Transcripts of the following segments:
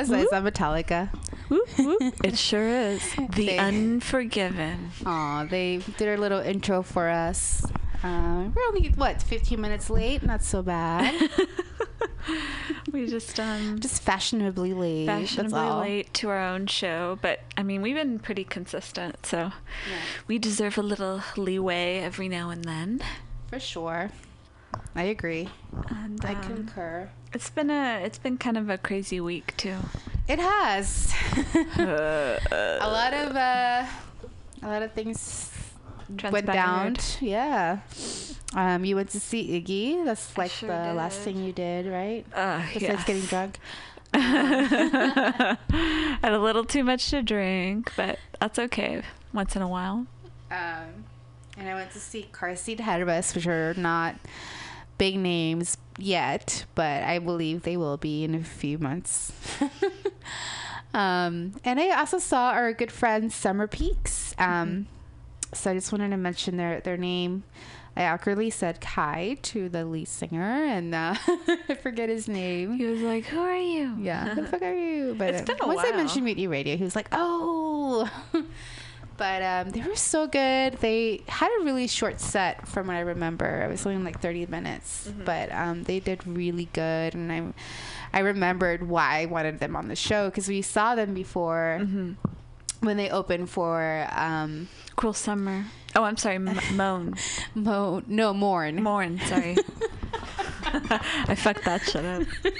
was nice on Metallica. Whoop, whoop. It sure is. The They- Unforgiven. Aw, they did a little intro for us. Uh, we're only what 15 minutes late. Not so bad. we just um Just fashionably late. that's fashionably late to our own show, but I mean we've been pretty consistent, so we deserve a little leeway every now and then. For sure. I agree. And I um, concur. it's been a it's been kind of a crazy week too. It has. Uh, a lot of uh, a lot of things went down. Yeah. Um, you went to see Iggy. That's like sure the last thing you did, right? Uh, Besides getting yes. drunk. Had a little too much to drink, but that's okay once in a while. Um, and I went to see Car Seat Headrest, which are not big names yet, but I believe they will be in a few months. um, and I also saw our good friend Summer Peaks. Um, So I just wanted to mention their their name. I awkwardly said Kai to the lead singer, and uh, I forget his name. He was like, "Who are you?" Yeah, who the fuck are you? But It's uh, been a once I while. mentioned Mutiny Radio, he was like, "Oh." But um, they were so good. They had a really short set, from what I remember. It was only like thirty minutes, Mm-hmm. but um, they did really good, and I, I remembered why I wanted them on the show because we saw them before hmm when they opened for um, Cruel Summer. Oh, I'm sorry, M- Moan. Mo, no Morn. Morn, sorry. I fucked that shit up.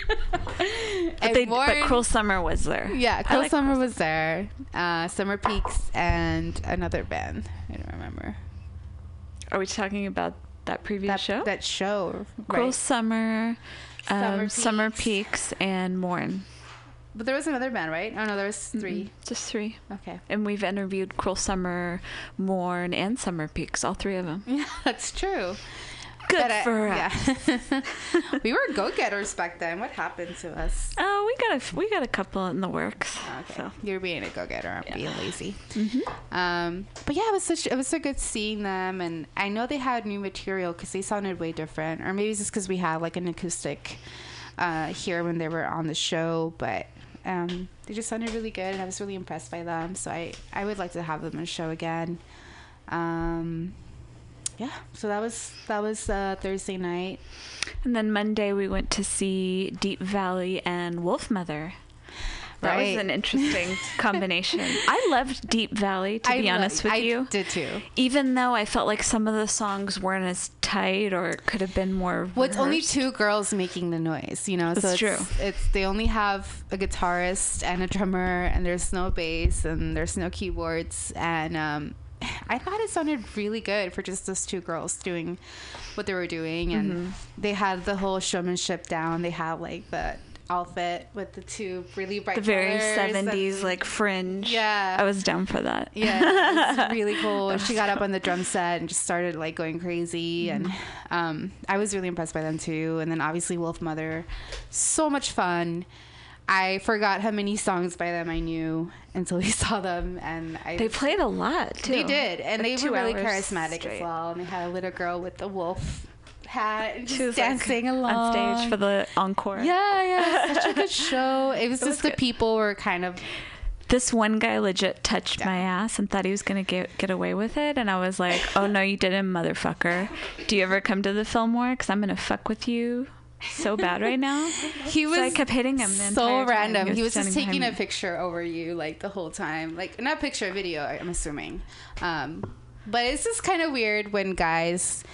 But, they, Morn- but Cruel Summer was there. Yeah, Cruel like Summer Cruel was there. Uh, Summer Peaks and another band. I don't remember. Are we talking about that previous that show? That show. Cruel right. Summer, um, Summer Summer, Peaks. Peaks. and Morn. But there was another band, right? Oh no, there was 3 Mm-mm, Just three. Okay. And we've interviewed Cruel Summer, Morn, and Summer Peaks, all three of them. Yeah, that's true. Good But I- for us. yeah. we were go-getters back then. What happened to us? Oh, we got a we got a couple in the works. Okay, So. you're being a go-getter. I'm Yeah. being lazy. Mhm. Um, but yeah, it was such it was so good seeing them, and I know they had new material because they sounded way different, or maybe it's just because we had like an acoustic uh, here when they were on the show, but. Um, they just sounded really good, and I was really impressed by them. So I, I would like to have them on the show again. Um, yeah. So that was that was uh, Thursday night. And then Monday we went to see Deap Vally and Wolfmother. That Right. was an interesting combination. I loved Deap Vally, to I be lo- honest with I you. did too. Even though I felt like some of the songs weren't as tight or could have been more. Well, it's only two girls making the noise, you know. so That's it's, true. It's they only have a guitarist and a drummer, and there's no bass and there's no keyboards. And um, I thought it sounded really good for just those two girls doing what they were doing, and Mm-hmm. they had the whole showmanship down. They had like the outfit with the two really bright, The very colors and- 70s, like fringe. Yeah. I was down for that. Yeah, really cool. She got up on the drum set and just started like going crazy, and Mm-hmm. um, I was really impressed by them too. And then obviously Wolfmother, so much fun. I forgot how many songs by them I knew until we saw them, and I They played a lot, too. they did, and Like they were really charismatic straight. as well. And they had a little girl with the wolf hat and just was like, dancing along on stage for the encore. Yeah, yeah, such a good show. It was It was just the good. people were kind of This one guy legit touched my ass and thought he was gonna get get away with it, and I was like, "Oh no, you didn't, motherfucker! Do you ever come to the Fillmore? Because I'm gonna fuck with you so bad right now." He was So I kept hitting him the so random. He He was was, just taking a picture over you like the whole time. Like not picture, video. I'm assuming. Um, but it's just kind of weird when guys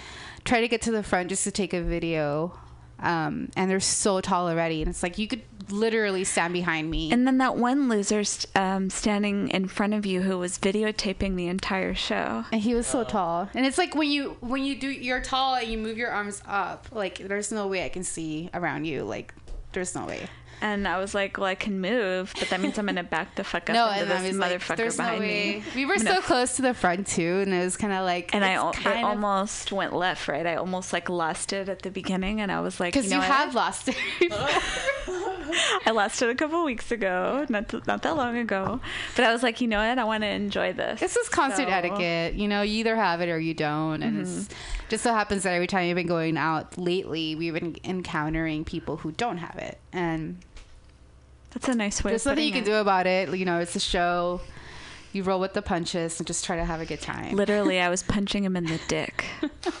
try to get to the front just to take a video, um, and they're so tall already, and it's like you could literally stand behind me. And then that one loser st- um, standing in front of you who was videotaping the entire show. and he was so tall, and it's like when you when you do you're tall and you move your arms up, like there's no way I can see around you. Like there's no way. And I was like, well, I can move, but that means I'm gonna back the fuck up No, into this was like, motherfucker there's no behind way. me. We were so close to the front too, and it was kind of like And I, it's of- almost went left, right? I almost like lost it at the beginning, and I was like, Because you, you, know what? have lost it. I lost it a couple weeks ago, not th- not that long ago. But I was like, you know what? I want to enjoy this. this is concert So- etiquette. You know, you either have it or you don't. And Mm-hmm. Just so happens that every time you've been going out lately, we've been encountering people who don't have it. And That's a nice way. There's nothing you can it. do about it. You know, it's a show. You roll with the punches and just try to have a good time. Literally, I was punching him in the dick.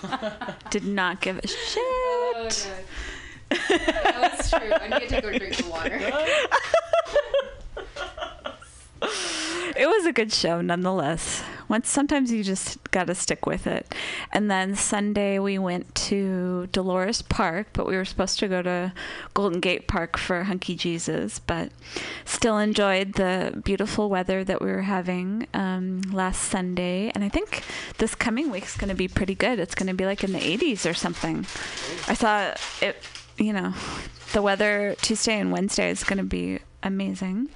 Did not give a oh, shit. Oh, that was true. I need to take a drink of water. It was a good show nonetheless. Once sometimes you just got to stick with it. And then Sunday we went to Dolores Park, but we were supposed to go to Golden Gate Park for Hunky Jesus, but still enjoyed the beautiful weather that we were having um, last Sunday. And I think this coming week's going to be pretty good. It's going to be like in the 80s or something. I saw it, you know, the weather Tuesday and Wednesday is going to be amazing.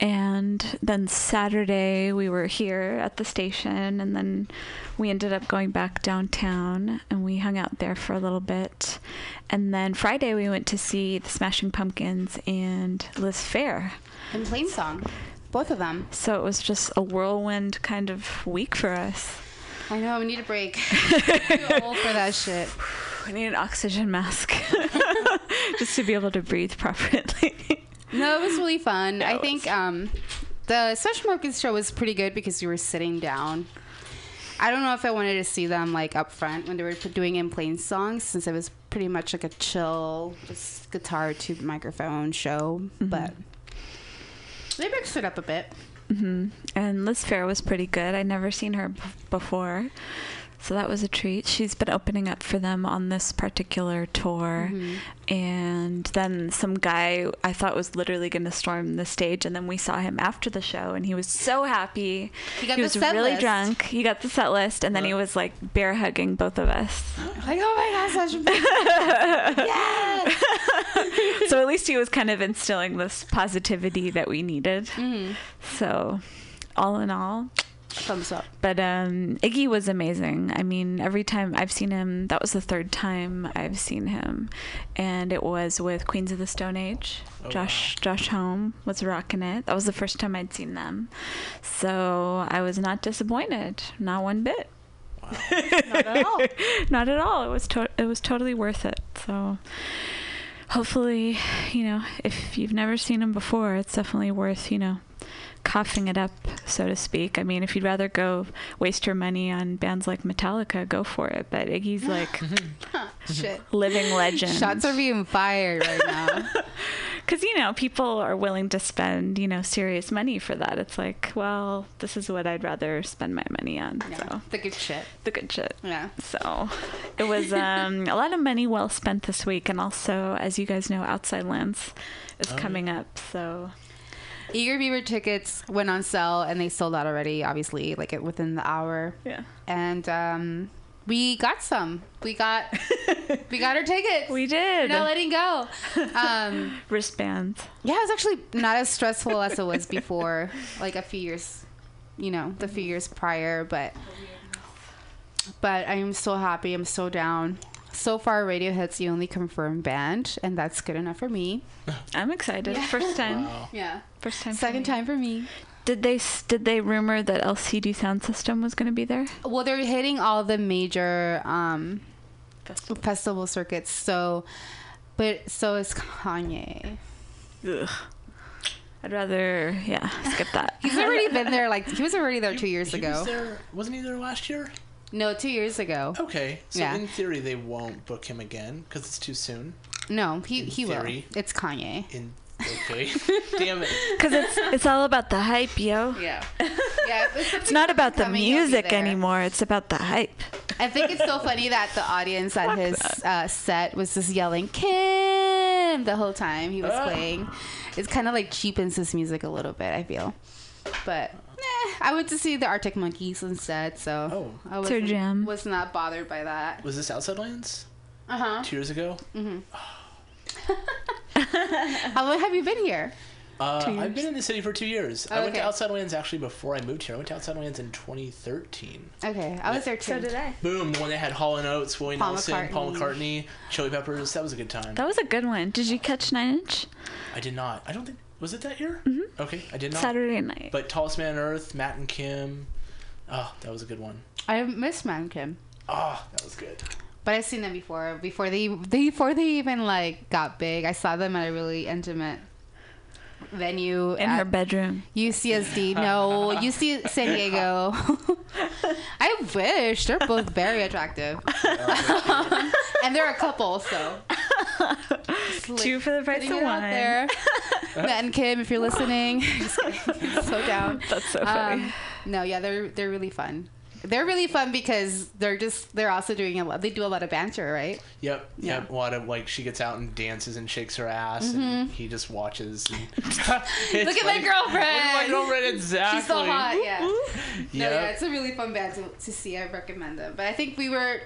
And then Saturday we were here at the station, and then we ended up going back downtown and we hung out there for a little bit. And then Friday we went to see the Smashing Pumpkins and Liz Phair. And Plainsong. Both of them. So it was just a whirlwind kind of week for us. I know, we need a break. Too old for that shit. I need an oxygen mask just to be able to breathe properly. No, it was really fun. Yeah, I think um, the Markets show was pretty good because you were sitting down. I don't know if I wanted to see them like up front when they were doing in plain songs since it was pretty much like a chill, just guitar to microphone show. But they mixed it up a bit. hmm And Liz Phair was pretty good. I'd never seen her b- before. So that was a treat. She's been opening up for them on this particular tour. Mm-hmm. And then some guy I thought was literally going to storm the stage. And then we saw him after the show, and he was so happy. He got he was really list. drunk. He got the set list, and then he was like bear hugging both of us. Like, oh my gosh, such a big yes. so at least he was kind of instilling this positivity that we needed. Mhm. So, all in all, Thumbs up. But um, Iggy was amazing. I mean, every time I've seen him, that was the third time I've seen him, and it was with Queens of the Stone Age. Oh, Josh Josh Homme was rocking it. That was the first time I'd seen them, so I was not disappointed, not one bit. Not at all. not at all. It was to- it was totally worth it. So hopefully, you know, if you've never seen him before, it's definitely worth, you know, coughing it up, so to speak. I mean, if you'd rather go waste your money on bands like Metallica, go for it. But Iggy's like living legend. Shots are being fired right now. Because, you know, people are willing to spend, you know, serious money for that. It's like, well, this is what I'd rather spend my money on. Yeah, So, the good shit. the good shit. Yeah. So it was um, a lot of money well spent this week. And also, as you guys know, Outside Lands is Oh, coming up. So Eager Beaver tickets went on sale and they sold out already, obviously, like it within the hour. yeah. And um, we got some. We got we got our tickets. We did. not letting go. Um, Wristbands. yeah, it was actually not as stressful as it was before, like a few years, you know, the few years prior. But but I am so happy. I'm so down. So far, Radiohead's the only confirmed band, and that's good enough for me. I'm excited. First time. Wow. Yeah. First time. for Second me. time for me. Did they did they rumor that LCD Soundsystem was going to be there? Well, they're hitting all the major um, Festival. festival circuits. So, but so is Kanye. Ugh. I'd rather yeah skip that. He's already been there. Like he was already there two years he ago. Was there, wasn't he there last year? No, two years ago. Okay, so Yeah. in theory they won't book him again because it's too soon. No, he In he will. It's Kanye. In okay, damn it. Because it's it's all about the hype, yo. Yeah, yeah. It's not about the music anymore. It's about the hype. I think it's so funny that the audience at his uh, set was just yelling Kim the whole time he was Ah. playing. It's kind of like cheapens his music a little bit. I feel, but I went to see the Arctic Monkeys instead, so Oh. I It's your wasn't- jam. was not bothered by that. Was this Outside Lands Uh huh. two years ago? How long have you been here? Uh, Two I've years. been in the city for two years. I went to okay. Outside Lands actually before I moved here. I went to Outside Lands in 2013. Okay, I was there too. I. Boom, the one that had Hall and Oates, Willie Paul Nelson, Paul McCartney. McCartney, Chili Peppers. That was a good time. That was a good one. Did you catch Nine Inch I did not. I don't think was it that year. Mm-hmm. Okay, I did not. Saturday night? But Tallest Man on Earth, Matt and Kim. Oh, that was a good one. I missed Matt and Kim, Oh, that was good. but I've seen them before. Before they, they before they even like got big, I saw them at a really intimate venue in her bedroom. UCSD. No, UC San Diego. I wish they're both very attractive, and they're a couple. So Just, like, Two for the price putting of one. there. Matt and Kim, if you're listening, just kidding. so down. That's so funny. Um, no, yeah, they're they're really fun. They're really fun because they're just they're also doing a lot. They do a lot of banter, right? Yep, Yeah. yep. A lot of like she gets out and dances and shakes her ass, and he just watches. And Mm-hmm. Look at my girlfriend. Look at my girlfriend. Exactly. She's so hot. Yeah. No, yeah, it's a really fun band to, to see. I recommend them. But I think we were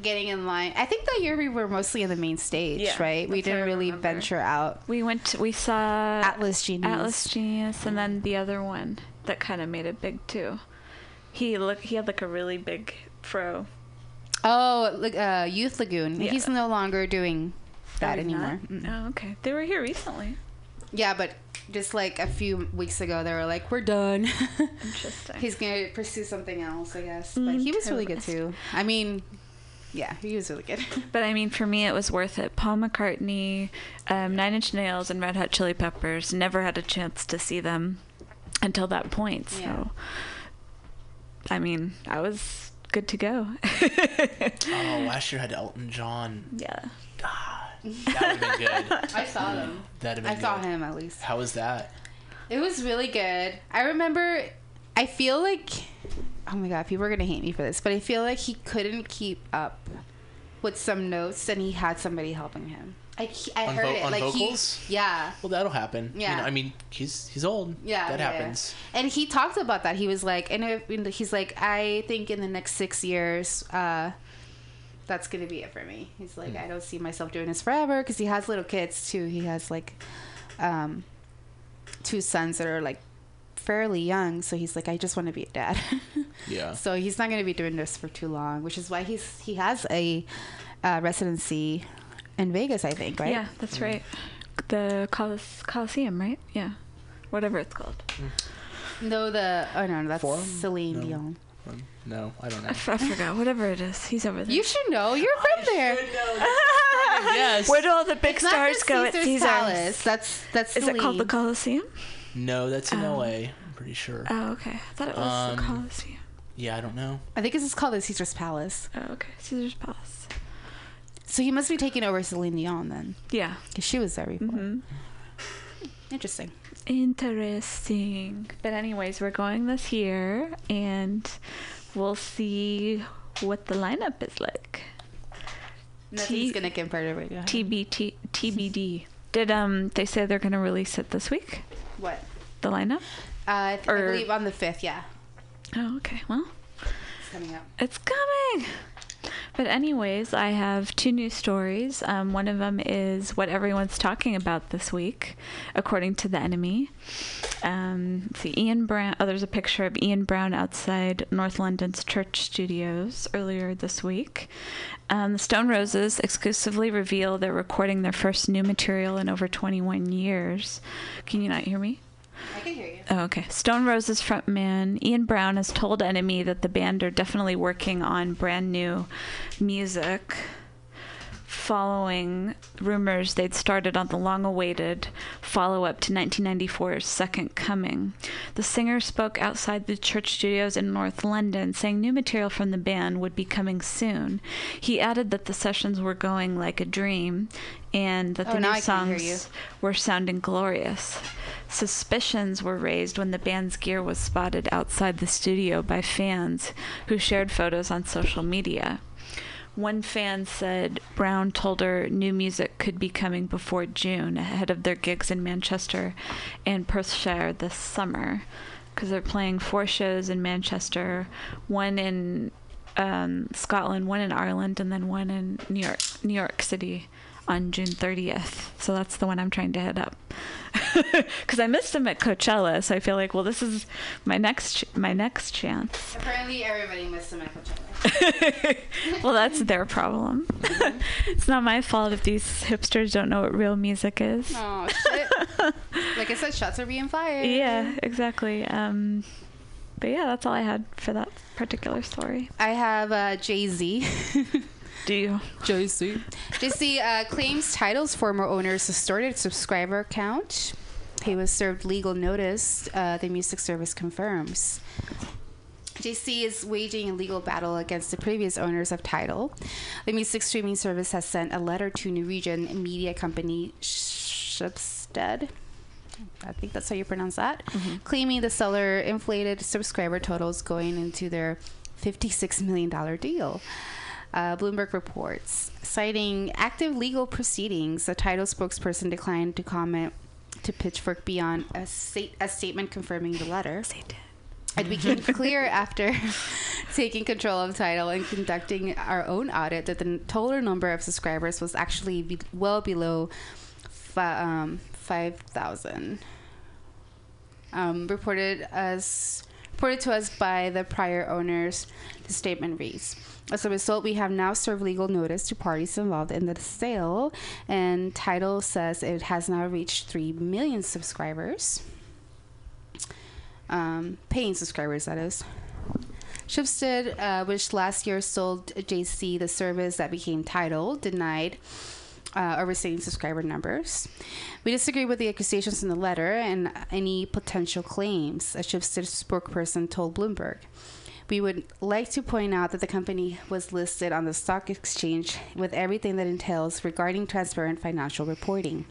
getting in line. I think that year we were mostly in the main stage, Yeah, right? We didn't really remember. venture out. We went. To, we saw Atlas Genius. Atlas Genius, and then the other one that kind of made it big too. He look. He had like a really big fro. Oh, like uh, Youth Lagoon. Yeah. He's no longer doing that anymore. not? Mm. Oh, okay. They were here recently. Yeah, but just like a few weeks ago, they were like, "We're done." Interesting. He's gonna pursue something else, I guess. But he was really good too. I mean, yeah, he was really good. But I mean, for me, it was worth it. Paul McCartney, um, Nine Inch Nails, and Red Hot Chili Peppers never had a chance to see them until that point. So, Yeah. I mean, I was good to go. Oh, last year had Elton John. yeah. Ah, that would have been good. I saw them. That'd have I been saw him at least. How was that? It was really good. I remember. I feel like. Oh my god, people are gonna hate me for this, but I feel like he couldn't keep up with some notes, and he had somebody helping him. I, I On heard vo- it. on like vocals? he. Yeah. Well, that'll happen. You Yeah. know, I mean, he's he's old. Yeah, That yeah, yeah. happens. And he talked about that. He was like, and it, he's like, I think in the next six years, uh, that's gonna be it for me. He's like, I don't see myself doing this forever because he has little kids too. He has like, um, two sons that are like fairly young. So he's like, I just want to be a dad. Yeah. so he's not gonna be doing this for too long, which is why he's he has a uh, residency in Vegas, I think, right? Yeah, that's right. The Colis- Coliseum, right? Yeah. Whatever it's called. No, the oh no, no that's Forum? Celine No. Dion. Um, no, I don't know. f- I forgot. Whatever it is. He's over there. You should know. You're from there. yes. Where do all the big It's stars the go at Caesar's Caesar's? Palace. That's that's Is it called the Celine. Coliseum? No, that's in Oh. LA. I'm pretty sure. Oh, okay. I thought it was Um, the Coliseum. Yeah, I don't know. I think it's called the Caesar's Palace. Oh, okay. Caesar's Palace. So he must be taking over Celine Dion then, Yeah. because she was there before. hmm Interesting. Interesting. But anyways, we're going this year, and we'll see what the lineup is like. Nothing's gonna compare to radio. TBT TBD. Did um they say they're gonna release it this week? What? The lineup? Uh, I, th- I Or- believe on the fifth. Yeah, Oh, okay. Well, it's coming up. It's coming. But anyways, I have two news stories. Um, one of them is what everyone's talking about this week, according to the NME. Um, Ian Brown. Oh, there's a picture of Ian Brown outside North London's Church Studios earlier this week. Um, the Stone Roses exclusively reveal they're recording their first new material in over 21 years. Can you not hear me? I can hear you. Oh, okay. Stone Roses frontman Ian Brown has told NME that the band are definitely working on brand new music following rumors they'd started on the long awaited follow up to 1994's Second Coming. The singer spoke outside the church studios in North London, saying new material from the band would be coming soon. He added that the sessions were going like a dream and that Oh, the new I can hear songs were sounding glorious. Suspicions were raised when the band's gear was spotted outside the studio by fans who shared photos on social media. One fan said Brown told her new music could be coming before June, ahead of their gigs in Manchester and Perthshire this summer, because they're playing four shows in Manchester, one in um, Scotland, one in Ireland, and then one in New York, New York City on June 30th. So that's the one I'm trying to hit up. Because I missed him at Coachella, so I feel like, well, this is my next ch- my next chance. Apparently, everybody missed him at Coachella. well, that's their problem. it's not my fault if these hipsters don't know what real music is. Oh shit! like I said, shots are being fired. Yeah, exactly. Um, but yeah, that's all I had for that particular story. I have uh, Jay Z. Do you? Jay Z. Jay Z uh, claims Tidal's former owner's distorted subscriber count. He was served legal notice, uh, the music service confirms. Jay Z is waging a legal battle against the previous owners of Tidal. The music streaming service has sent a letter to Norwegian media company Schibsted. I think that's how you pronounce that, claiming the seller inflated subscriber totals going into their $56 million deal. Uh, Bloomberg reports, citing active legal proceedings, the Tidal spokesperson declined to comment to Pitchfork beyond a, sta- a statement confirming the letter. It became clear after taking control of Tidal and conducting our own audit that the total number of subscribers was actually be- well below fi- um, 5,000. Um, reported as reported to us by the prior owners, the statement reads. As a result, we have now served legal notice to parties involved in the sale, and Tidal says it has now reached 3 million subscribers um, paying subscribers, that is. Schibsted, uh, which last year sold Jay Z the service that became Tidal, denied uh, overstating subscriber numbers. We disagree with the accusations in the letter and any potential claims, a Schibsted spokesperson told Bloomberg. We would like to point out that the company was listed on the stock exchange with everything that entails regarding transparent financial reporting.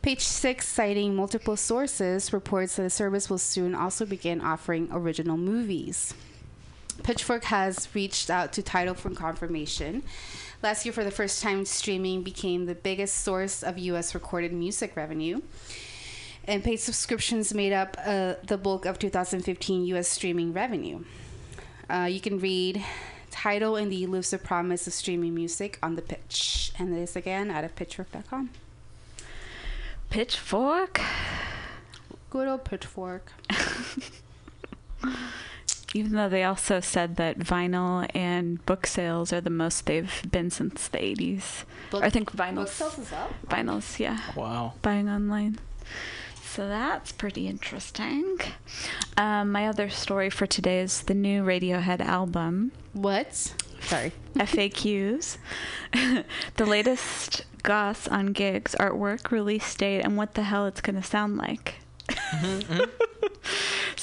Page 6, citing multiple sources, reports that the service will soon also begin offering original movies. Pitchfork has reached out to Tidal for confirmation. Last year, for the first time, streaming became the biggest source of U.S. recorded music revenue. And paid subscriptions made up uh, the bulk of 2015 U.S. streaming revenue. Uh, you can read Tidal and the elusive promise of streaming music on the pitch. And this again out of pitchfork.com. Pitchfork. Good old pitchfork. Even though they also said that vinyl and book sales are the most they've been since the 80s. Book- I think vinyls. Book sales is up. Vinyls, yeah. Wow. Buying online. So that's pretty interesting. Um, my other story for today is the new Radiohead album, What? Sorry. FAQs. the latest goss on gigs, artwork, release date, and what the hell it's going to sound like.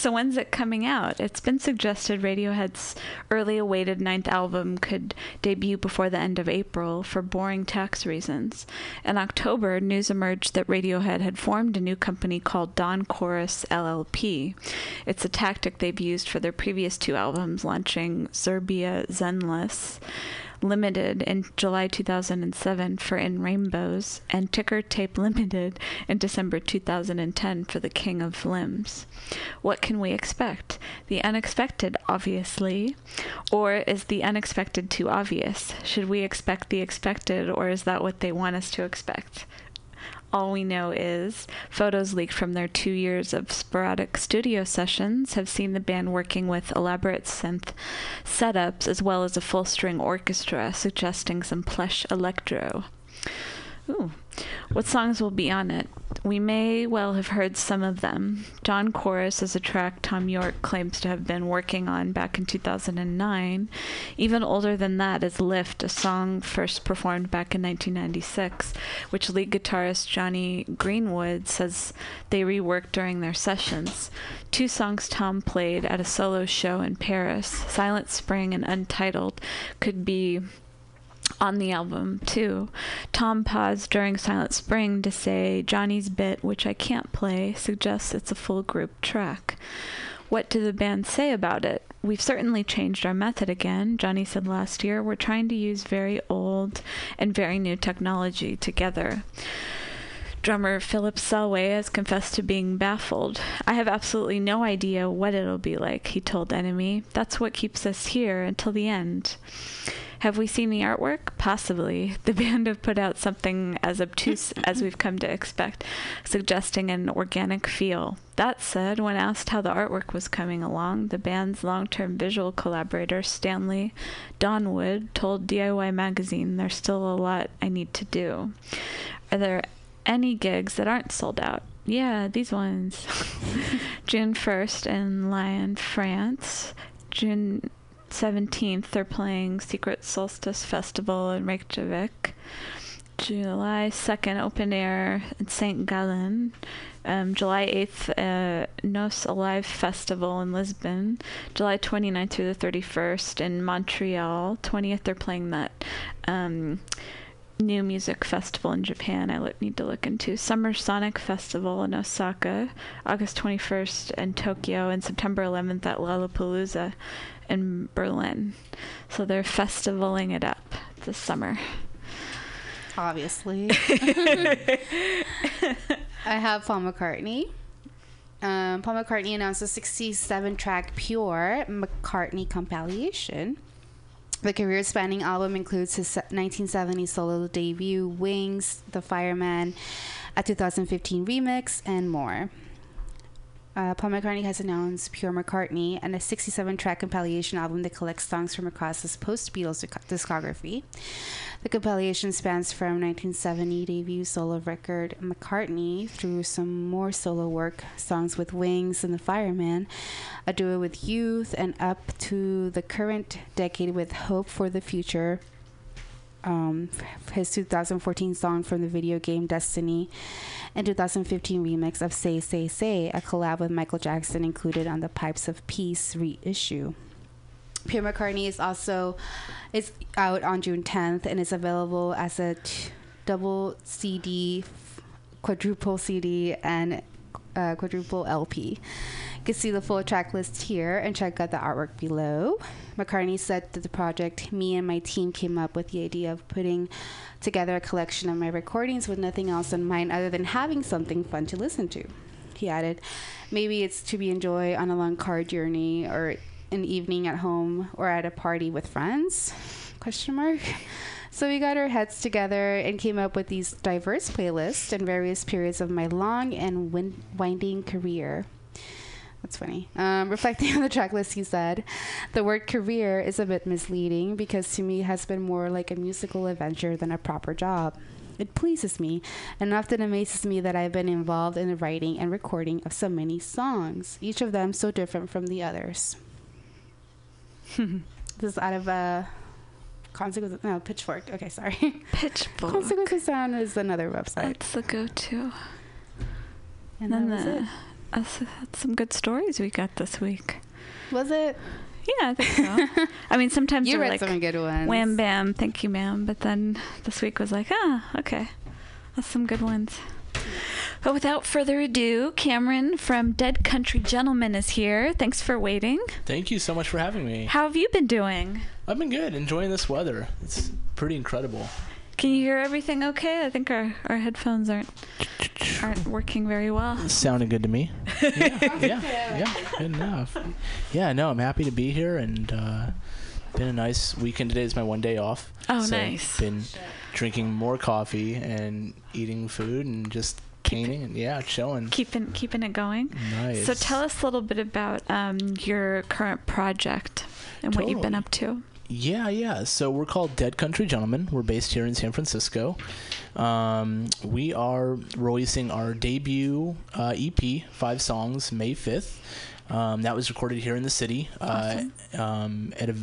so when's it coming out? It's been suggested Radiohead's early awaited ninth album could debut before the end of April for boring tax reasons. In October, news emerged that Radiohead had formed a new company called Dawn Chorus LLP. It's a tactic they've used for their previous two albums, launching Xurbia Xendless Limited in July 2007 for In Rainbows, and Ticker Tape Limited in December 2010 for The King of Limbs. What can we expect? The unexpected, obviously. Or is the unexpected too obvious? Should we expect the expected, or is that what they want us to expect? All we know is photos leaked from their two years of sporadic studio sessions have seen the band working with elaborate synth setups as well as a full string orchestra, suggesting some plush electro. Ooh. What songs will be on it? We may well have heard some of them. Dawn Chorus is a track Thom Yorke claims to have been working on back in 2009. Even older than that is Lift, a song first performed back in 1996, which lead guitarist Jonny Greenwood says they reworked during their sessions. Two songs Tom played at a solo show in Paris, Silent Spring and Untitled, could be on the album too. Tom paused during Silent Spring to say Jonny's bit, which I can't play, suggests it's a full group track. What do the band say about it? We've certainly changed our method again, Johnny said last year. We're trying to use very old and very new technology together. Drummer Philip Selway has confessed to being baffled. I have absolutely no idea what it'll be like, he told NME. That's what keeps us here until the end. Have we seen the artwork? Possibly. The band have put out something as obtuse as we've come to expect, suggesting an organic feel. That said, when asked how the artwork was coming along, the band's long term visual collaborator, Stanley Donwood, told DIY Magazine there's still a lot I need to do. Are there any gigs that aren't sold out? Yeah, these ones. June 1st in Lyon, France. June 17th, they're playing Secret Solstice Festival in Reykjavik. July 2nd, open air in St. Gallen. Um, July 8th, uh, Nos Alive Festival in Lisbon. July 29th through the 31st in Montreal. 20th, they're playing that um, new music festival in Japan I need to look into. Summer Sonic Festival in Osaka. August 21st in Tokyo. And September 11th at Lollapalooza in Berlin. So they're festivaling it up this summer. Obviously. I have Paul McCartney. Um, Paul McCartney announced a 67 track Pure McCartney compilation. The career spanning album includes his 1970 solo debut, Wings, The Fireman, a 2015 remix, and more. Uh, Paul McCartney has announced Pure McCartney and a 67 track compilation album that collects songs from across his post Beatles discography. The compilation spans from 1970 debut solo record McCartney through some more solo work, songs with Wings and the Fireman, a duo with Youth, and up to the current decade with Hope for the Future. Um, his 2014 song from the video game Destiny and 2015 remix of Say Say Say, a collab with Michael Jackson included on the Pipes of Peace reissue. Pure McCartney is also is out on June 10th and is available as a t- double CD, quadruple CD, and uh, quadruple LP. You can see the full track list here and check out the artwork below. McCartney said that the project, me and my team came up with the idea of putting together a collection of my recordings with nothing else in mind other than having something fun to listen to. He added, maybe it's to be enjoyed on a long car journey or an evening at home or at a party with friends? Question mark. So we got our heads together and came up with these diverse playlists in various periods of my long and win- winding career. That's funny. Um, reflecting on the track list, he said, The word career is a bit misleading because to me it has been more like a musical adventure than a proper job. It pleases me and often amazes me that I've been involved in the writing and recording of so many songs, each of them so different from the others. this is out of a. Uh, Consequences, no, Pitchfork. Okay, sorry. Pitchfork. Consequences Sound is another website. That's the go-to. And, and that was it. That's, that's some good stories we got this week. Was it? Yeah, I think so. I mean, sometimes you read like, some good ones. Wham bam, thank you, ma'am. But then this week was like, ah, okay, that's some good ones. But without further ado, Cameron from Dead Country Gentleman is here. Thanks for waiting. Thank you so much for having me. How have you been doing? I've been good, enjoying this weather. It's pretty incredible. Can you hear everything okay? I think our, our headphones aren't aren't working very well. sounding good to me. yeah, yeah, yeah, good enough. Yeah, no, I'm happy to be here and uh, been a nice weekend. Today is my one day off. Oh, so nice. Been drinking more coffee and eating food and just painting and yeah, chilling. Keeping keeping it going. Nice. So tell us a little bit about um, your current project and totally. what you've been up to. Yeah, yeah. So we're called Dead Country Gentlemen. We're based here in San Francisco. Um, we are releasing our debut uh, EP, five songs, May 5th. Um, that was recorded here in the city uh, awesome. uh, um, at a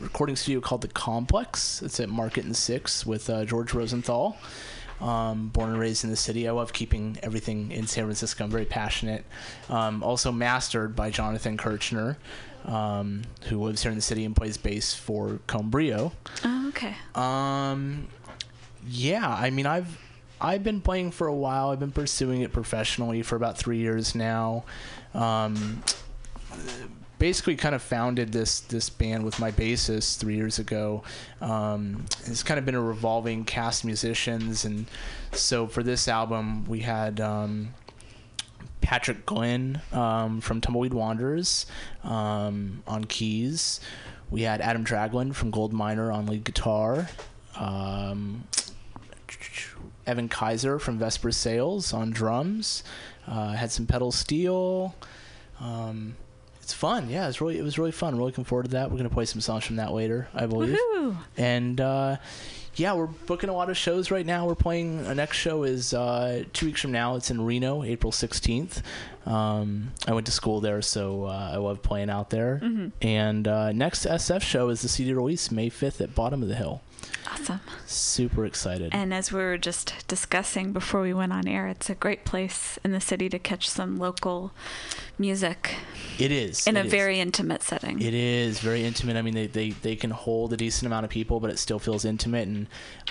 recording studio called The Complex. It's at Market and Six with uh, George Rosenthal. Um, born and raised in the city. I love keeping everything in San Francisco. I'm very passionate. Um, also mastered by Jonathan Kirchner, um, who lives here in the city and plays bass for Con Brio. Oh, okay. Um, yeah, I mean, I've I've been playing for a while. I've been pursuing it professionally for about three years now. Um, basically kind of founded this this band with my bassist three years ago. Um, it's kind of been a revolving cast musicians, and so for this album we had. Um, Patrick Glenn um, from Tumbleweed Wanderers um, on keys. We had Adam Draglin from Gold Miner on lead guitar. Um, Evan Kaiser from Vesper Sales on drums. Uh, had some pedal steel. Um, it's fun. Yeah, it's really it was really fun. I'm really looking forward to that. We're gonna play some songs from that later, I believe. Woo-hoo. And uh, yeah, we're booking a lot of shows right now. We're playing. Our next show is uh, two weeks from now. It's in Reno, April sixteenth. Um, I went to school there, so uh, I love playing out there. Mm-hmm. And uh, next SF show is the CD release May fifth at Bottom of the Hill. Awesome. Super excited. And as we were just discussing before we went on air, it's a great place in the city to catch some local music it is in it a is. very intimate setting. It is very intimate. I mean, they, they, they can hold a decent amount of people, but it still feels intimate, and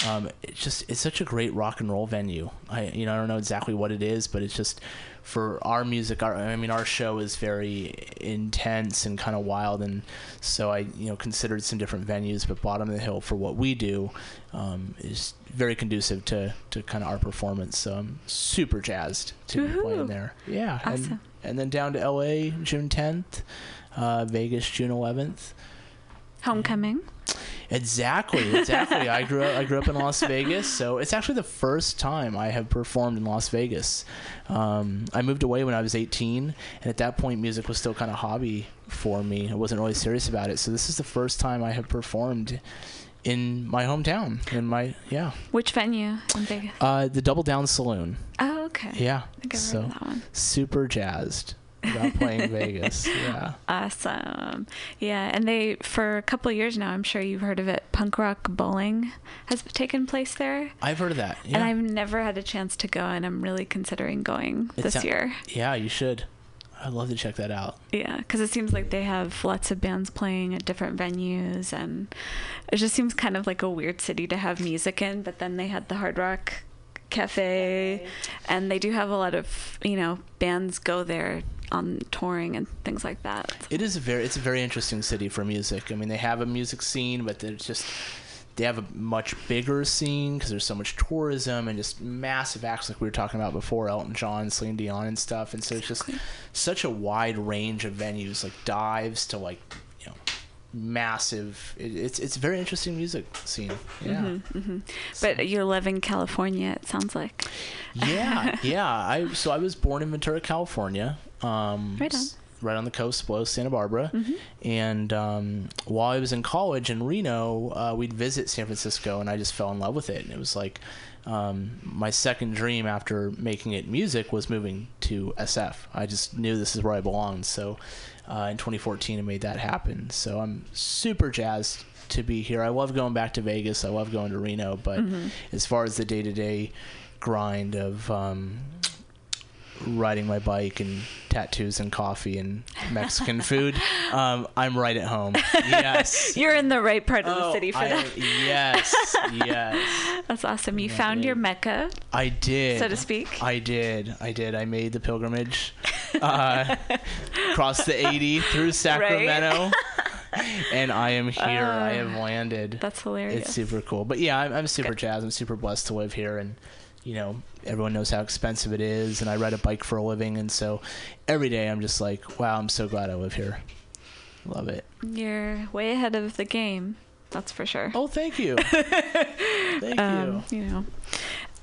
um, it's just it's such a great rock and roll venue. I you know I don't know exactly what it is, but it's just for our music. Our I mean, our show is very intense and kind of wild, and so I you know considered some different venues, but Bottom of the Hill for what we do um, is very conducive to to kind of our performance. So I'm super jazzed to be playing there. Yeah, Awesome. and then down to LA June 10th, uh, Vegas June 11th. Homecoming. Exactly, exactly. I grew up. I grew up in Las Vegas, so it's actually the first time I have performed in Las Vegas. Um, I moved away when I was 18, and at that point, music was still kind of hobby for me. I wasn't really serious about it. So this is the first time I have performed in my hometown. In my yeah, Which venue in Vegas? uh, the Double Down Saloon. Oh, okay. Yeah, so super jazzed about playing Vegas. Yeah. Awesome. Yeah, and they for a couple of years now, I'm sure you've heard of it. Punk rock bowling has taken place there, I've heard of that. Yeah. and I've never had a chance to go, and I'm really considering going this year. Yeah, you should. I'd love to check that out. Yeah, because it seems like they have lots of bands playing at different venues, and it just seems kind of like a weird city to have music in. But then they had the Hard Rock Cafe, and they do have a lot of you know bands go there on touring and things like that. It is a very it's a very interesting city for music. I mean, they have a music scene, but there's just they have a much bigger scene because there's so much tourism and just massive acts like we were talking about before, Elton John, Celine Dion, and stuff. And so it's just such a wide range of venues, like dives to like massive. It, it's it's a very interesting music scene. Yeah. hmm But you're in California, it sounds like. yeah, yeah. I so I was born in Ventura, California. Um, Right on. Right on the coast below Santa Barbara, Mm-hmm. and um, while I was in college in Reno, uh, we'd visit San Francisco, and I just fell in love with it. And it was like um, my second dream after making it music was moving to SF. I just knew this is where I belonged. So uh, in 2014, and made that happen. So I'm super jazzed to be here. I love going back to Vegas. I love going to Reno, but Mm-hmm. as far as the day to day grind of um, riding my bike and tattoos and coffee and Mexican food, um, I'm right at home. Yes. You're in the right part of the Oh, city for I- that. Yes, yes. That's awesome. You Yeah, found your mecca, I did. so to speak. I did. I did. I made the pilgrimage, uh, crossed the 80 through Sacramento, and I am here. I have landed. That's hilarious. It's super cool. But yeah, I'm, I'm super jazzed. I'm super blessed to live here, and you know, everyone knows how expensive it is. And I ride a bike for a living, and so every day I'm just like, wow, I'm so glad I live here. Love it. You're way ahead of the game. That's for sure. Oh, thank you. thank um, you. you know,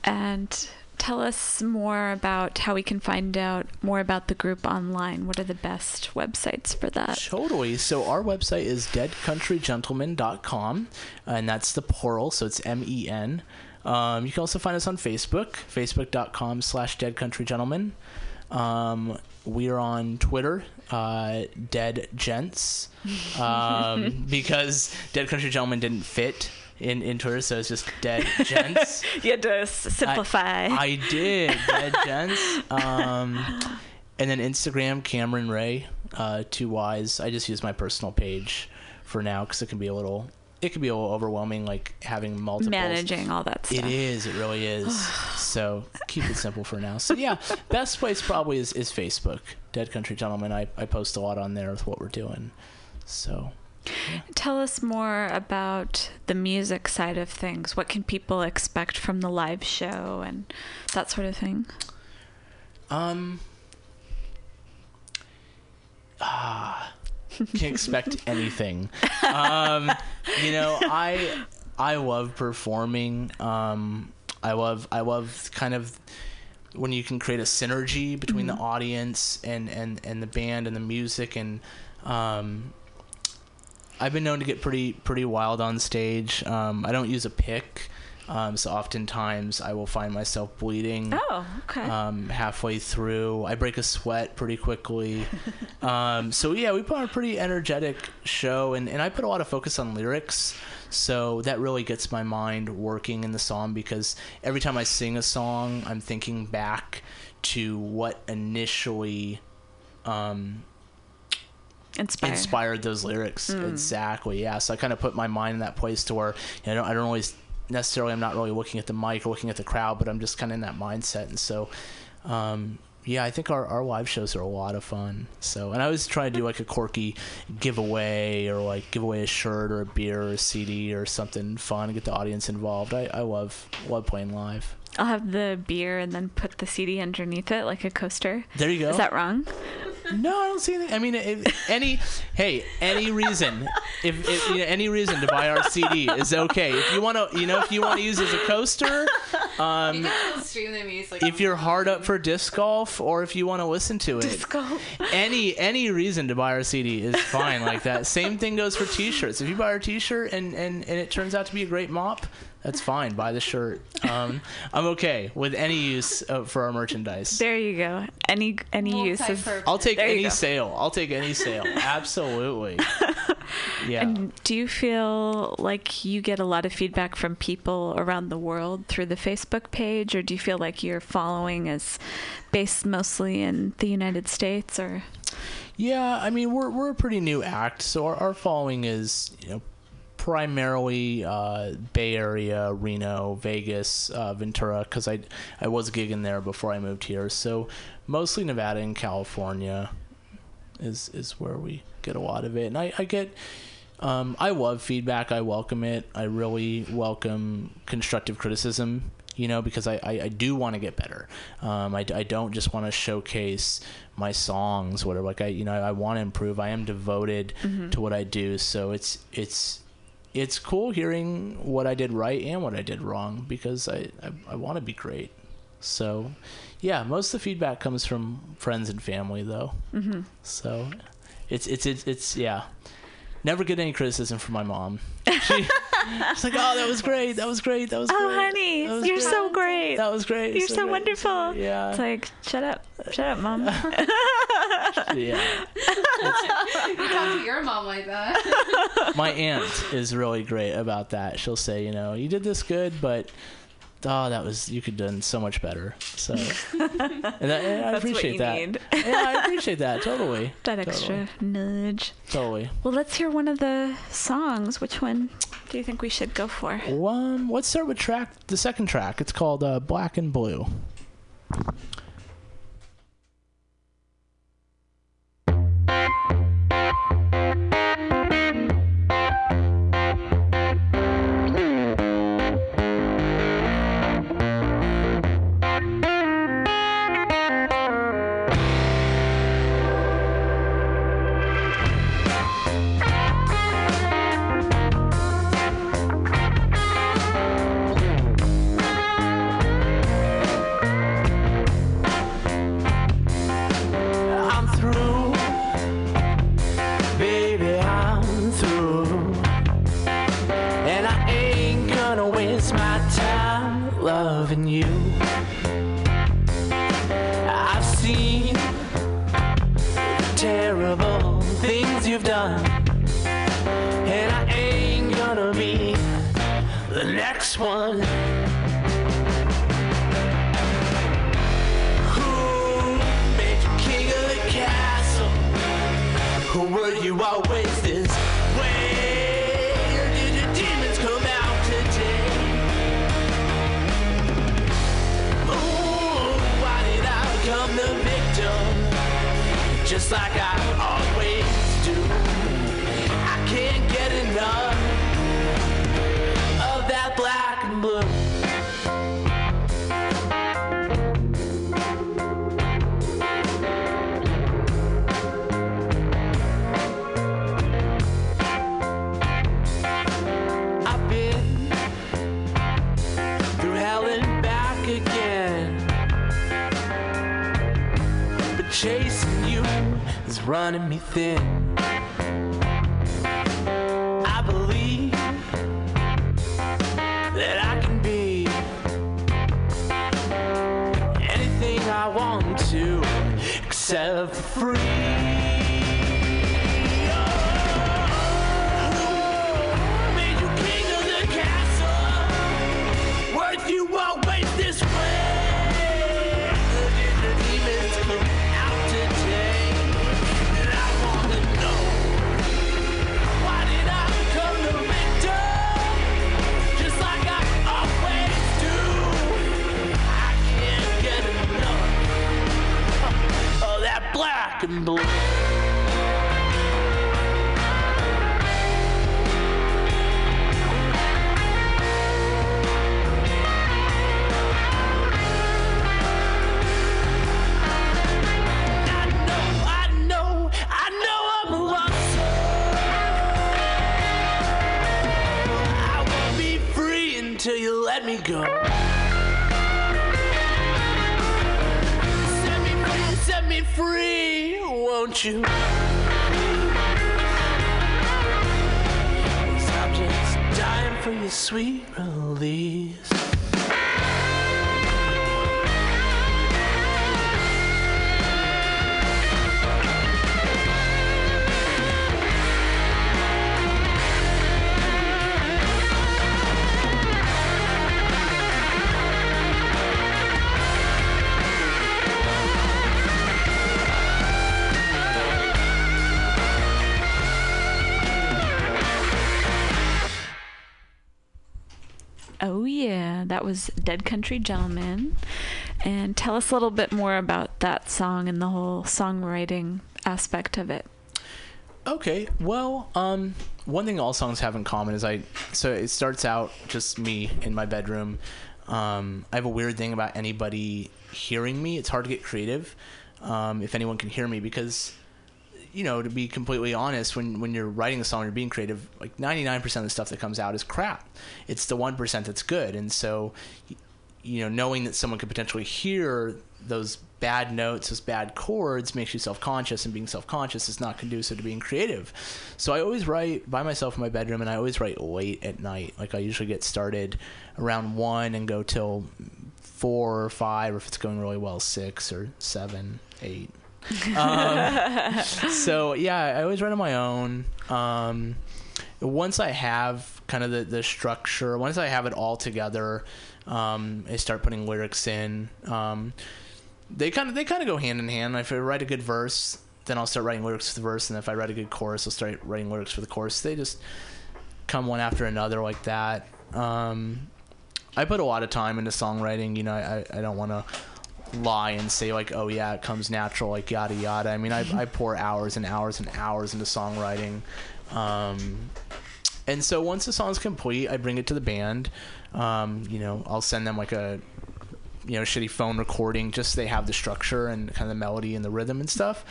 and tell us more about how we can find out more about the group online. What are the best websites for that? Totally. So our website is deadcountrygentleman.com, and that's the plural, so it's M-E-N. Um, you can also find us on Facebook, facebook.com slash deadcountrygentleman. Um, we're on Twitter, uh, Dead Gents, um, because Dead Country Gentlemen didn't fit in, in Twitter, so it's just Dead Gents. You had to s- simplify. I did, Dead Gents. Um, and then Instagram, Cameron Ray, uh, two Y's. I just use my personal page for now because it can be a little, it could be a little overwhelming, like having multiple. Managing all that stuff. It is. It really is. so keep it simple for now. So yeah, best place probably is, is Facebook. Dead Country Gentleman. I, I post a lot on there with what we're doing. So Tell us more about the music side of things. What can people expect from the live show and that sort of thing? Um. Ah, can't expect anything. Um, you know, I I love performing. Um, I love I love kind of when you can create a synergy between the audience and and and the band and the music and um I've been known to get pretty pretty wild on stage. Um, I don't use a pick, um, so oftentimes I will find myself bleeding. Oh, okay. Um, halfway through, I break a sweat pretty quickly. um, so yeah, we put on a pretty energetic show, and, and I put a lot of focus on lyrics. So that really gets my mind working in the song because every time I sing a song, I'm thinking back to what initially um, Inspired. inspired those lyrics exactly yeah so i kind of put my mind in that place to where you know, I, don't, I don't always necessarily i'm not really looking at the mic or looking at the crowd but i'm just kind of in that mindset. And so um, yeah i think our, our live shows are a lot of fun. So and i always try to do like a quirky giveaway or like give away a shirt or a beer or a cd or something fun get the audience involved. I, I love love playing live. I'll have the beer and then put the CD underneath it like a coaster. there you go. Is that wrong? No, I don't see anything. I mean, if any, hey, any reason, if, if you know, any reason to buy our CD is okay. If you want to, you know, if you want to use it as a coaster, um, if you're hard up for disc golf, or if you want to listen to it, any any reason to buy our CD is fine. Like that. Same thing goes for T-shirts. If you buy our T-shirt and and and it turns out to be a great mop. That's fine. Buy the shirt. Um, I'm okay with any use uh, for our merchandise. There you go. Any any use is. I'll take There any sale. I'll take any sale. Absolutely. Yeah. And do you feel like you get a lot of feedback from people around the world through the Facebook page, or do you feel like your following is based mostly in the United States? Or yeah, I mean we're we're a pretty new act, so our, our following is you know primarily uh, Bay Area, Reno, Vegas, uh, Ventura, because I I was gigging there before I moved here. So mostly Nevada and California is is where we get a lot of it, and I I get. Um, I love feedback. I welcome it. I really welcome constructive criticism, you know, because I, I, I do want to get better. Um, I, I don't just want to showcase my songs, whatever. Like I, you know, I want to improve. I am devoted to what I do. So it's, it's, it's cool hearing what I did right and what I did wrong because I, I, I want to be great. So, yeah, most of the feedback comes from friends and family, though. Mm-hmm. So, it's it's it's it's yeah. Never get any criticism from my mom. She, she's like, "Oh, that was great. That was great. That was great. oh, great. honey, was you're great. so great. That was great. You're so great. wonderful. Yeah, It's like, shut up, shut up, mom. yeah. Talk to your mom like that. My aunt is really great about that. She'll say, you know, you did this good, but oh, that was you could have done so much better. So, and I, and I appreciate that. need. yeah, I appreciate that totally. that extra nudge. Totally. Well, let's hear one of the songs. Which one do you think we should go for? Um, let's start with track the second track. It's called uh, Black and Blue. Oh yeah, that was Dead Country Gentleman. And tell us a little bit more about that song and the whole songwriting aspect of it. Okay, well, um, one thing all songs have in common is I. So it starts out just me in my bedroom. Um, I have a weird thing about anybody hearing me. It's hard to get creative um, if anyone can hear me because, you know, to be completely honest, when when you're writing a song, you're being creative. Like 99% of the stuff that comes out is crap. It's the one percent that's good, and so, you know, knowing that someone could potentially hear those bad notes, those bad chords, makes you self conscious, and being self conscious is not conducive to being creative. So I always write by myself in my bedroom, and I always write late at night. Like I usually get started around one and go till four or five, or if it's going really well, six or seven, eight. um, so yeah, I always write on my own. Um, once I have kind of the, the structure, once I have it all together, um, I start putting lyrics in. Um, they kind of they kind of go hand in hand. If I write a good verse, then I'll start writing lyrics for the verse, and if I write a good chorus, I'll start writing lyrics for the chorus. They just come one after another like that. Um, I put a lot of time into songwriting. You know, I, I don't want to lie and say like, oh yeah, it comes natural, like yada yada. I mean, I, I pour hours and hours and hours into songwriting. Um, and so once the song's complete, I bring it to the band. Um, you know, I'll send them like a you know shitty phone recording just so they have the structure and kind of the melody and the rhythm and stuff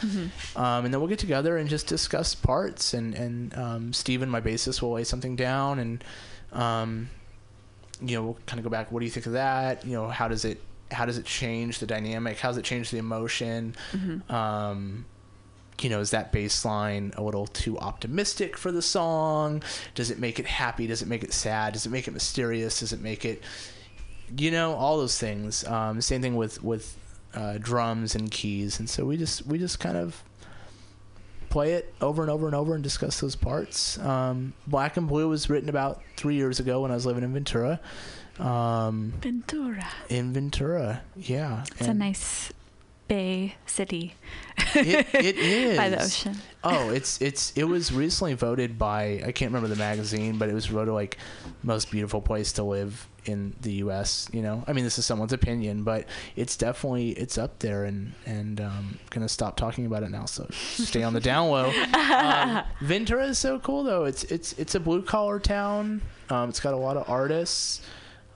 um, and then we'll get together and just discuss parts and and um, Steven my bassist will lay something down and um, you know we'll kind of go back what do you think of that you know how does it how does it change the dynamic how does it change the emotion um, you know, is that bass line a little too optimistic for the song? Does it make it happy? Does it make it sad? Does it make it mysterious? Does it make it, you know, all those things. Um, same thing with with uh, drums and keys, and so we just we just kind of play it over and over and over and discuss those parts. Um, Black and Blue was written about three years ago when I was living in Ventura. Um, Ventura. in Ventura, yeah, It's a nice bay city It, it is by the ocean. Oh, it's it's it was recently voted by I can't remember the magazine, but it was voted like most beautiful place to live in the U.S. You know, I mean this is someone's opinion, but it's definitely it's up there, and and um, gonna stop talking about it now. So stay on the down low. Um, Ventura is so cool though. It's it's it's a blue collar town. Um, it's got a lot of artists,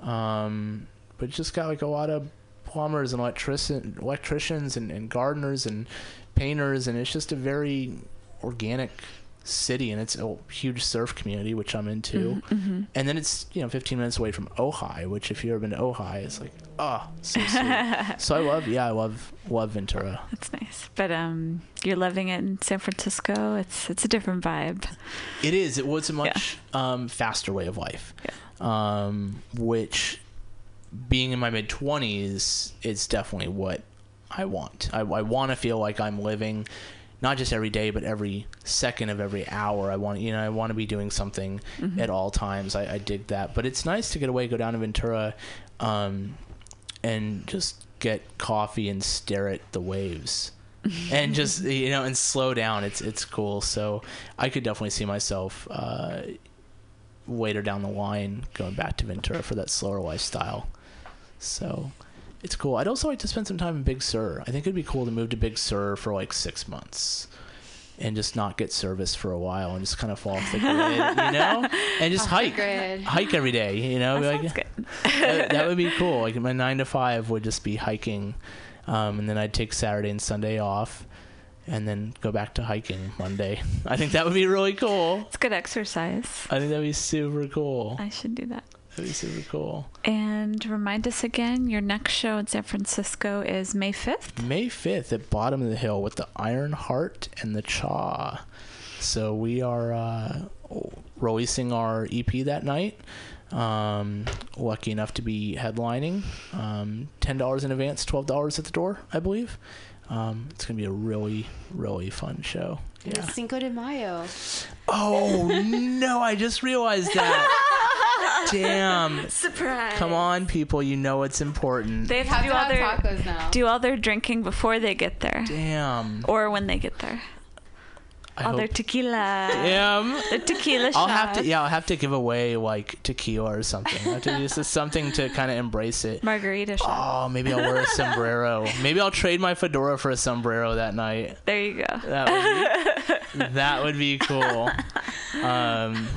um, but just got like a lot of plumbers and electrician electricians and, and gardeners and painters and it's just a very organic city and it's a huge surf community which I'm into and then it's you know 15 minutes away from Ojai which if you've ever been to Ojai it's like oh so sweet so I love yeah I love love Ventura That's nice. But um, you're loving it in San Francisco. It's it's a different vibe. it is it was a much um, faster way of life um, which being in my mid 20s it's definitely what I want. I, I want to feel like I'm living, not just every day, but every second of every hour. I want, you know, I want to be doing something at all times. I, I dig that. But it's nice to get away, go down to Ventura, um, and just get coffee and stare at the waves. and just you know and slow down it's it's cool so i could definitely see myself uh later down the line going back to ventura for that slower lifestyle so it's cool i'd also like to spend some time in big sur i think it'd be cool to move to big sur for like six months and just not get service for a while and just kind of fall off the grid you know and just Off hike hike every day you know That like good. that, that would be cool. Like my nine to five would just be hiking, um, and then I'd take Saturday and Sunday off, and then go back to hiking Monday. I think that would be really cool. It's good exercise. I think that'd be super cool. I should do that. That'd be super cool. And remind us again, your next show in San Francisco is May 5th. May fifth at Bottom of the Hill with the Iron Heart and the Chaw. So we are uh, releasing our EP that night. Um, lucky enough to be headlining. Um, Ten dollars in advance, twelve dollars at the door, I believe. Um, it's gonna be a really, really fun show. It's Yeah. Cinco de Mayo. Oh no! I just realized that. Damn! Surprise! Come on, people! You know it's important. They have Have to to do all their tacos now. do all their drinking before they get there, Damn! or when they get there. I all their tequila. Damn! The tequila I'll have to, yeah, I'll have to give away like tequila or something. I have to just something to kind of embrace it. Margarita shot. Oh, maybe I'll wear a sombrero. Maybe I'll trade my fedora for a sombrero that night. There you go. That would be, that would be cool. Um,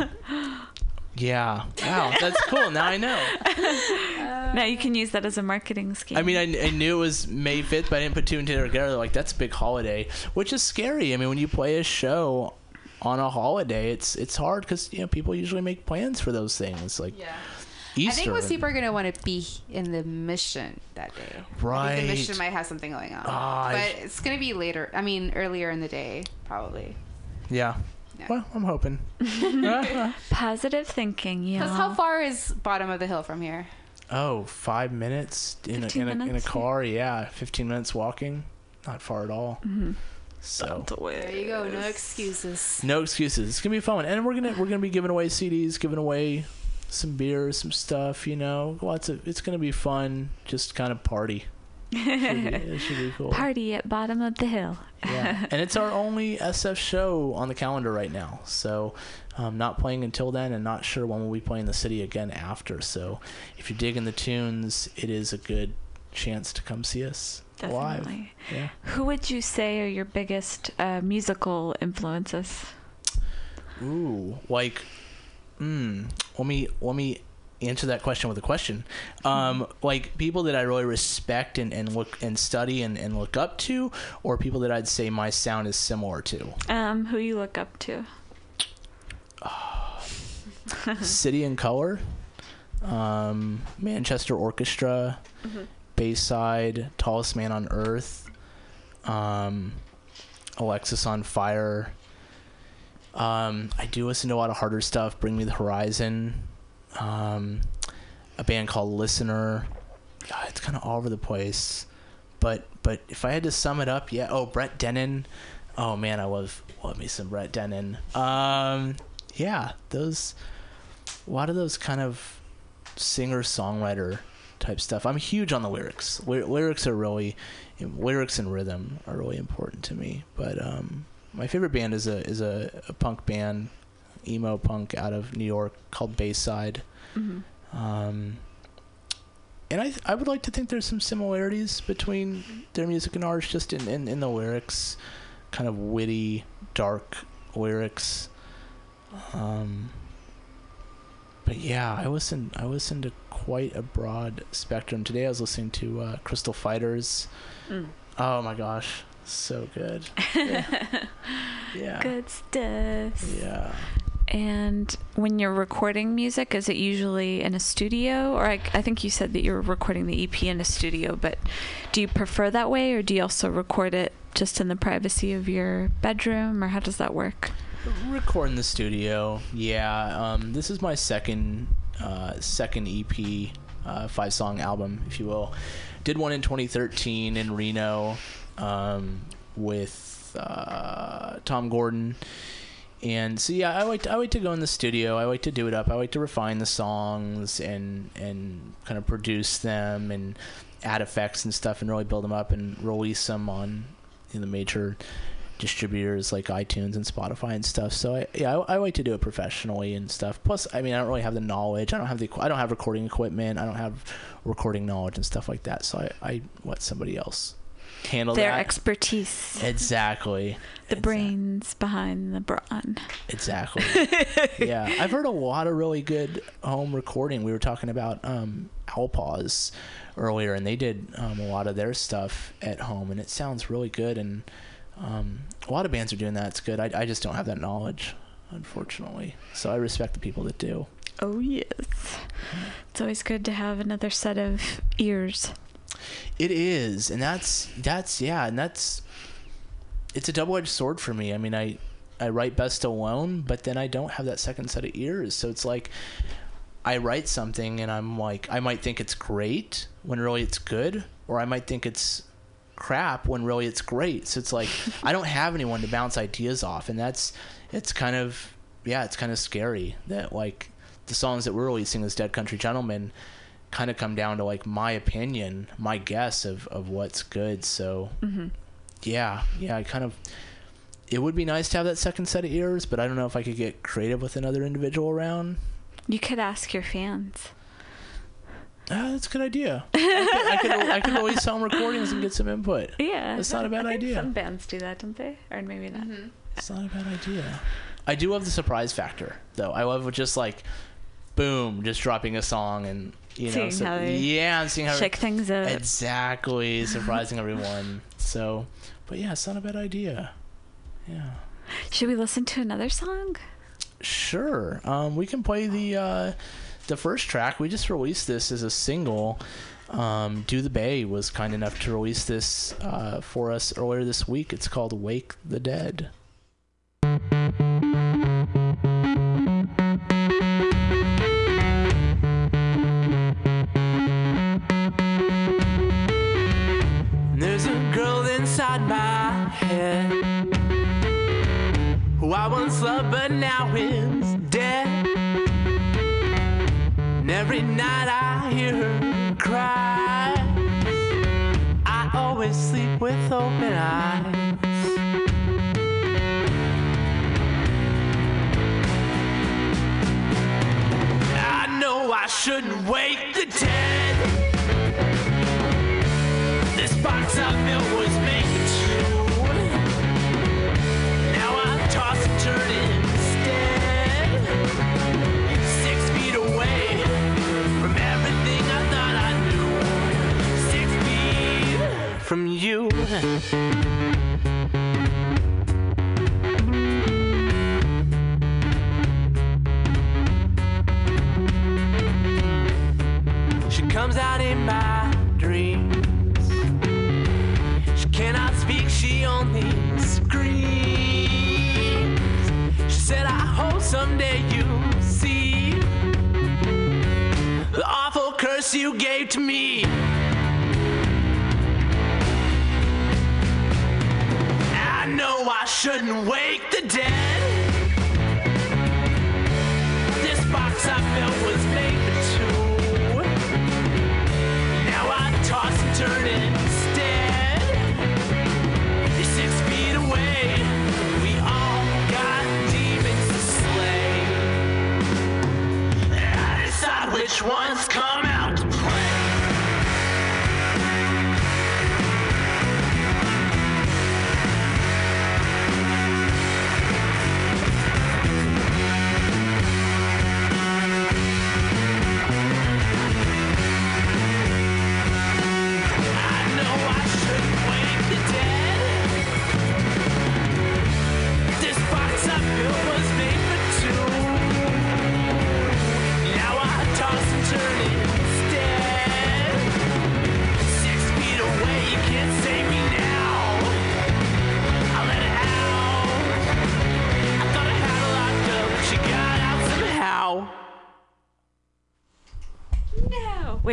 yeah. Wow, that's cool. Now I know. now you can use that as a marketing scheme. I mean, I, I knew it was May 5th, but I didn't put two and two together. Like, that's a big holiday, which is scary. I mean, when you play a show on a holiday, it's it's hard because, you know, people usually make plans for those things. Like, Yeah. Easter. I think most people are gonna want to be in the mission that day. I think Right. the mission might have something going on, ah, I- but it's gonna be later. I mean, earlier in the day, probably. Yeah. Yeah. Well, I'm hoping. Uh, Positive thinking, yeah. Because how far is bottom of the hill from here? oh, five minutes in a, 15 in a, in a car. Yeah, 15 minutes walking. Not far at all. Mm-hmm. So There you go. No excuses. no excuses. It's gonna be fun, and we're gonna we're gonna be giving away CDs, giving away some beers, some stuff. You know, lots of. It's gonna be fun. Just kind of party. Should be, it should be cool. Party at bottom of the hill. yeah, and it's our only SF show on the calendar right now. So, um, not playing until then, and not sure when we'll be playing the city again after. So, if you're digging the tunes, it is a good chance to come see us live. Definitely. Yeah. Who would you say are your biggest uh, musical influences? Ooh, like, mm, let me let me answer that question with a question. Um, like people that I really respect and, and look and study and, and look up to, or people that I'd say my sound is similar to. Um, who you look up to? City and Colour, um, Manchester Orchestra, Bayside, Tallest Man on Earth, um, Alexisonfire. Um, I do listen to a lot of harder stuff. Bring Me the Horizon, um, a band called Listener. God, it's kind of all over the place. But but if I had to sum it up, yeah. Oh, Brett Dennen. Oh man, I love love me some Brett Dennen. Um, yeah, those a lot of those kind of singer songwriter type stuff. I'm huge on the lyrics. Ly- lyrics are really lyrics and rhythm are really important to me. But um, my favorite band is a is a, a punk band, emo punk out of New York called Bayside. Mhm. Um, and I I would like to think there's some similarities between their music and ours, just in, in, in the lyrics, kind of witty, dark lyrics. Um, but yeah, I listen I listen to quite a broad spectrum. Today I was listening to uh, Crystal Fighters. Mm. Oh my gosh, so good. Yeah. yeah. Good stuff. Yeah. And when you're recording music, is it usually in a studio? Or I, I think you said that you're recording the EP in a studio, but do you prefer that way, or do you also record it just in the privacy of your bedroom, or how does that work? Record in the studio. Yeah. Um, this is my second uh, second EP uh, five song album, if you will. Did one in 2013 in Reno um, with uh, Tom Gordon. And so yeah, I like to, I like to go in the studio. I like to do it up. I like to refine the songs and and kind of produce them and add effects and stuff and really build them up and release them on in the major distributors like iTunes and Spotify and stuff. So I, yeah, I, I like to do it professionally and stuff. Plus, I mean, I don't really have the knowledge. I don't have the I don't have recording equipment. I don't have recording knowledge and stuff like that. So I, I let somebody else handle Their that. expertise, exactly. the brains behind the brawn. Exactly. yeah, I've heard a lot of really good home recording. We were talking about um, Alpause earlier, and they did um, a lot of their stuff at home, and it sounds really good. And um, a lot of bands are doing that. It's good. I, I just don't have that knowledge, unfortunately. So I respect the people that do. Oh yes, it's always good to have another set of ears. It is, and that's that's yeah, and that's it's a double edged sword for me. I mean, I I write best alone, but then I don't have that second set of ears. So it's like I write something and I'm like I might think it's great when really it's good, or I might think it's crap when really it's great. So it's like I don't have anyone to bounce ideas off, and that's it's kind of yeah, it's kind of scary that like the songs that we're releasing as Dead Country Gentlemen kind of come down to like my opinion, my guess of of what's good. So yeah, yeah, I kind of. It would be nice to have that second set of ears, but I don't know if I could get creative with another individual around. You could ask your fans. Ah, that's a good idea. I could, I could, I could release some recordings and get some input. Yeah, That's not a bad I think idea. Some bands do that, don't they? Or maybe not. It's not a bad idea. I do love the surprise factor, though. I love just like, boom, just dropping a song and you know, Seeing so- how they yeah, and seeing how Shake things up. exactly surprising everyone. So, but yeah, it's not a bad idea. Yeah. Should we listen to another song? Sure. Um, we can play the uh, the first track. We just released this as a single. Um, Do the Bay was kind enough to release this uh, for us earlier this week. It's called Wake the Dead. Who I once loved but now is dead. And every night I hear her cry. I always sleep with open eyes. I know I shouldn't wake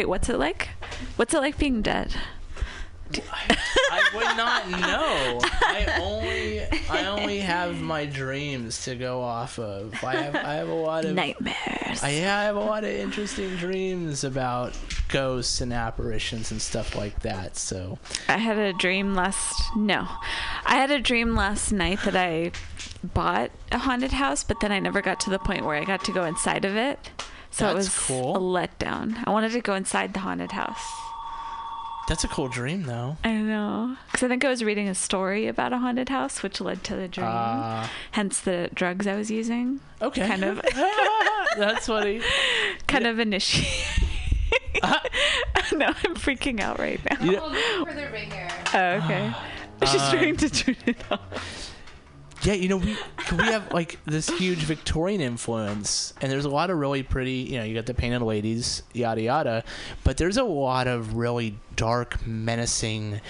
Wait, what's it like? What's it like being dead? I would not know. I only I only have my dreams to go off of. I have I have a lot of Nightmares. I, yeah, I have a lot of interesting dreams about ghosts and apparitions and stuff like that. So I had a dream last no. I had a dream last night that I bought a haunted house, but then I never got to the point where I got to go inside of it. So it was cool. a letdown. I wanted to go inside the haunted house. that's a cool dream, though. I know. Because I think I was reading a story about a haunted house, which led to the dream. Uh, Hence the drugs I was using. okay, Kind of. that's funny. Kind of initiate. no, I'm freaking out right now. You- Well, looking for the ringer. Oh, okay. She's Um, trying to turn it off. Yeah, you know, we we have like this huge Victorian influence, and there's a lot of really pretty. You know, you got the painted ladies, yada yada, but there's a lot of really dark, menacing,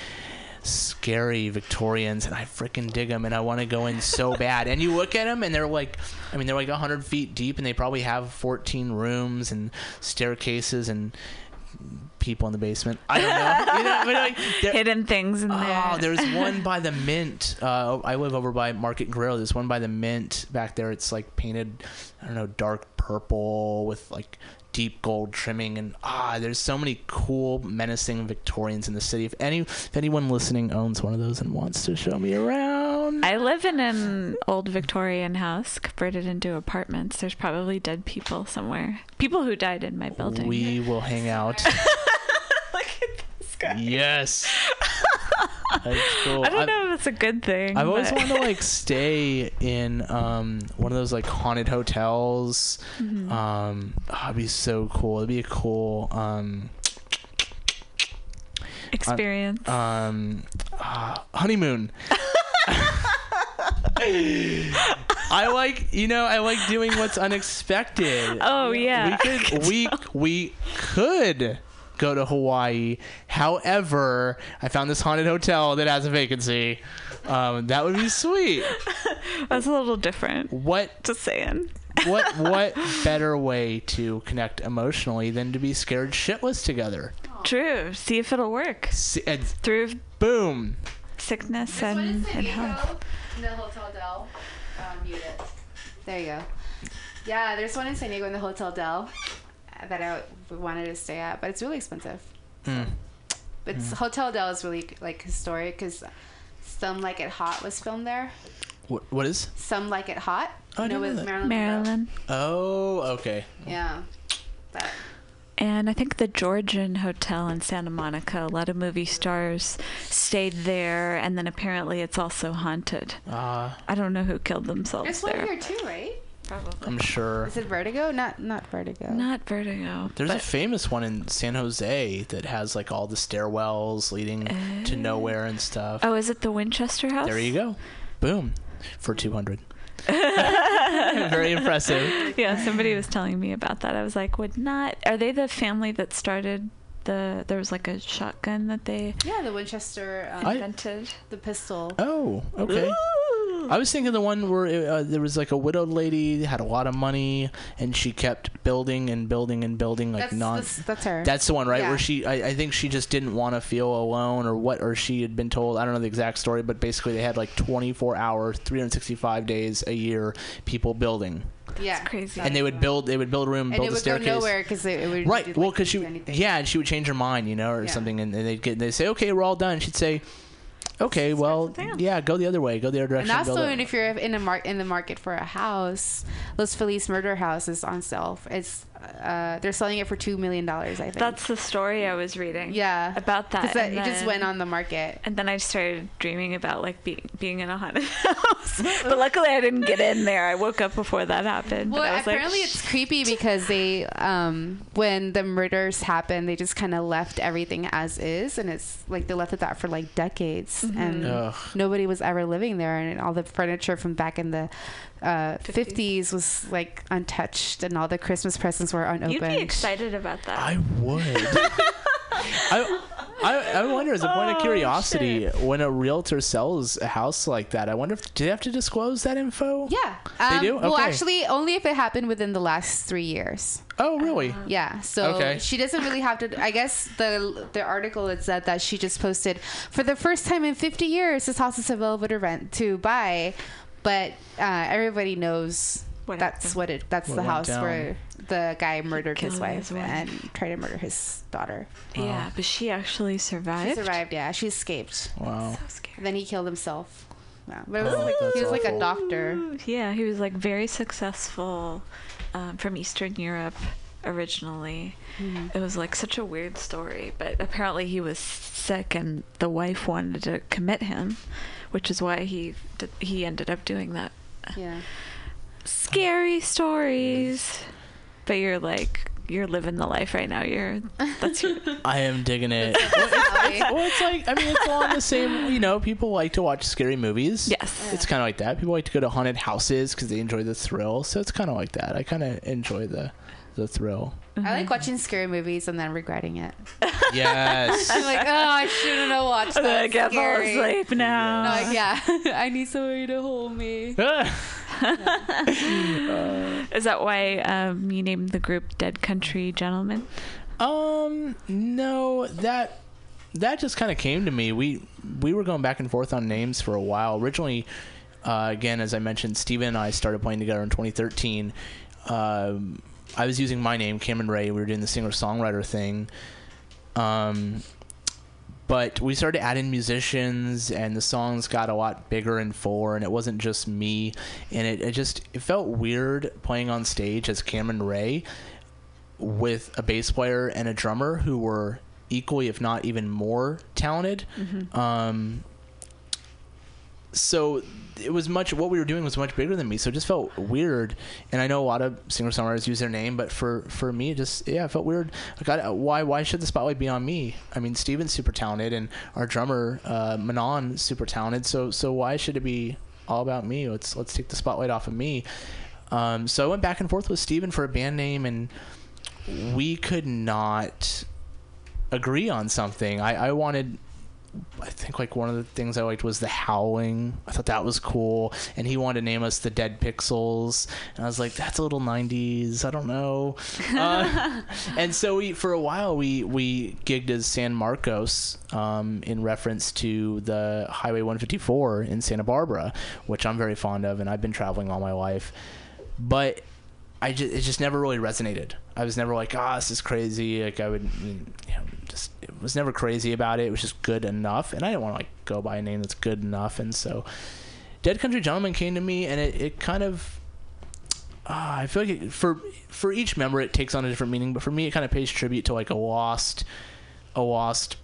scary Victorians, and I freaking dig them, and I want to go in so bad. And you look at them, and they're like, I mean, they're like hundred feet deep, and they probably have 14 rooms and staircases and people in the basement. I don't know, you know, but like, they're- Hidden things in there. Oh, there's one by the Mint. Uh, I live over by Market Grill. There's one by the Mint back there. It's like painted, I don't know, dark purple with like deep gold trimming. And ah, there's so many cool, menacing Victorians in the city. If any, if anyone listening owns one of those and wants to show me around, I live in an old Victorian house converted into apartments. There's probably dead people somewhere. People who died in my building. we will hang out. Guy. yes. That's cool. I don't I- know if it's a good thing. I've always but- wanted to like stay in um, one of those like haunted hotels. Mm-hmm. Um, oh, it'd be so cool. It'd be a cool um, experience. um, uh, honeymoon. I like you know I like doing what's unexpected. oh yeah. We could we we could go to Hawaii. However, I found this haunted hotel that has a vacancy. Um, that would be sweet. That's a little different. What Just saying. what what better way to connect emotionally than to be scared shitless together? True. See if it'll work S- and through boom. sickness This and, and health. In the Hotel Del. Um, mute it. There you go. Yeah, there's one in San Diego in the Hotel Del that I wanted to stay at, but it's really expensive. Hmm. But it's Hotel Del is really like historic because Some Like It Hot was filmed there. What what is? Some Like It Hot. Oh, I you know, with that. Marilyn. Maryland. Oh, okay. Yeah. That. And I think the Georgian Hotel in Santa Monica, a lot of movie stars stayed there, and then apparently it's also haunted. Uh, I don't know who killed themselves There's one there. here too, right? Probably. I'm sure. Is it Vertigo? Not not Vertigo. Not Vertigo. There's a but famous one in San Jose that has like all the stairwells leading to nowhere and stuff. oh, is it the Winchester House? There you go. Boom. For 200. Very impressive. Yeah, somebody was telling me about that. I was like, would not. Are they the family that started the. There was like a shotgun that they Yeah, the Winchester, um, I- invented? the pistol. Oh, okay. I was thinking the one where uh, there was like a widowed lady had a lot of money and she kept building and building and building like that's, non. that's that's her. That's the one, right? Yeah. Where she, I, I think she just didn't want to feel alone, or what, or she had been told. I don't know the exact story, but basically they had like 24 hours, 365 days a year, people building, yeah, crazy. and they would build, they would build a room, and build it a would go staircase. nowhere because it, it would Right. do, well, like, because she, would- anything. yeah, and she would change her mind, you know, or Yeah. something, and they'd get, they say, okay, we're all done. She'd say, okay, well, yeah, go the other way, go the other direction. And direction. also, and if you're in a mar- in the market for a house, Los Feliz Murder House is on sale. It's uh, they're selling it for two million dollars. I think. That's the story I was reading. yeah About that. that, and it just went on the market. And then I started dreaming about like being being in a haunted house. but luckily I didn't get in there. I woke up before that happened. Well, but I was apparently like, it's creepy because they, um, when the murders happened, they just kind of left everything as is, and it's like they left it that for like decades, Mm-hmm. and Ugh. nobody was ever living there, and all the furniture from back in the uh, 50s. 50s was like untouched, and all the Christmas presents were unopened. You'd be excited about that. I would. I, I, I wonder, as a point of Oh, curiosity, shit. when a realtor sells a house like that, I wonder if do they have to disclose that info? Yeah. They Um, do? Well, actually, only if it happened within the last three years. Oh, really? Yeah. So Okay. she doesn't really have to. I guess the the article it said that she just posted for the first time in 50 years, this house is available to rent to buy, but uh, everybody knows. What that's happened? what it. That's What the house down. where the guy murdered his wife, his wife. and tried to murder his daughter. Yeah, but she actually survived. She survived. Yeah, she escaped. Wow. So scary. And then he killed himself. Yeah, but it was Oh, like he was like a doctor. Yeah, he was like very successful um, from Eastern Europe originally. Mm-hmm. It was like such a weird story, but apparently he was sick and the wife wanted to commit him, which is why he did, he ended up doing that. Yeah. Scary stories. But you're like you're living the life right now. You're that's your I am digging it. well, it's, well, it's like I mean, it's along the same. You know, people like to watch scary movies. Yes. It's kind of like that. People like to go to haunted houses because they enjoy the thrill. So it's kind of like that. I kind of enjoy the the thrill. I like watching scary movies and then regretting it. Yes. I'm like, oh, I shouldn't have watched that. I can't fall Scary. asleep now. No, like, yeah, I need somebody to hold me. Is that why um, you named the group Dead Country Gentlemen? Um, no, that that just kind of came to me. We we were going back and forth on names for a while. Originally, uh, again, as I mentioned, Steven and I started playing together in 2013. Um, I was using my name, Cameron Ray. We were doing the singer songwriter thing. Um, but we started adding musicians, and the songs got a lot bigger and fuller, and it wasn't just me. And it, it just it felt weird playing on stage as Cameron Ray with a bass player and a drummer who were equally, if not even more talented. Um, so it was much what we were doing was much bigger than me, so it just felt weird. And I know a lot of singer songwriters use their name, but for for me, it just yeah, it felt weird. Like, I, why why should the spotlight be on me? I mean, Steven's super talented, and our drummer uh, Manon super talented. So so why should it be all about me? Let's let's take the spotlight off of me. Um, so I went back and forth with Steven for a band name, and we could not agree on something. I, I wanted I think like one of the things I liked was the howling. I thought that was cool. And he wanted to name us the Dead Pixels, and I was like, that's a little '90s. I don't know. Uh, and so we, for a while, we we gigged as San Marcos um, in reference to the Highway 154 in Santa Barbara, which I'm very fond of, and I've been traveling all my life. But I just it just never really resonated. I was never like, ah, this is crazy. Like I would, you know, was never crazy about it. It was just good enough, and I didn't want to like go by a name that's good enough. And so, Dead Country Gentleman came to me, and it, it kind of, uh, I feel like it, for for each member it takes on a different meaning. But for me, it kind of pays tribute to like a lost, a lost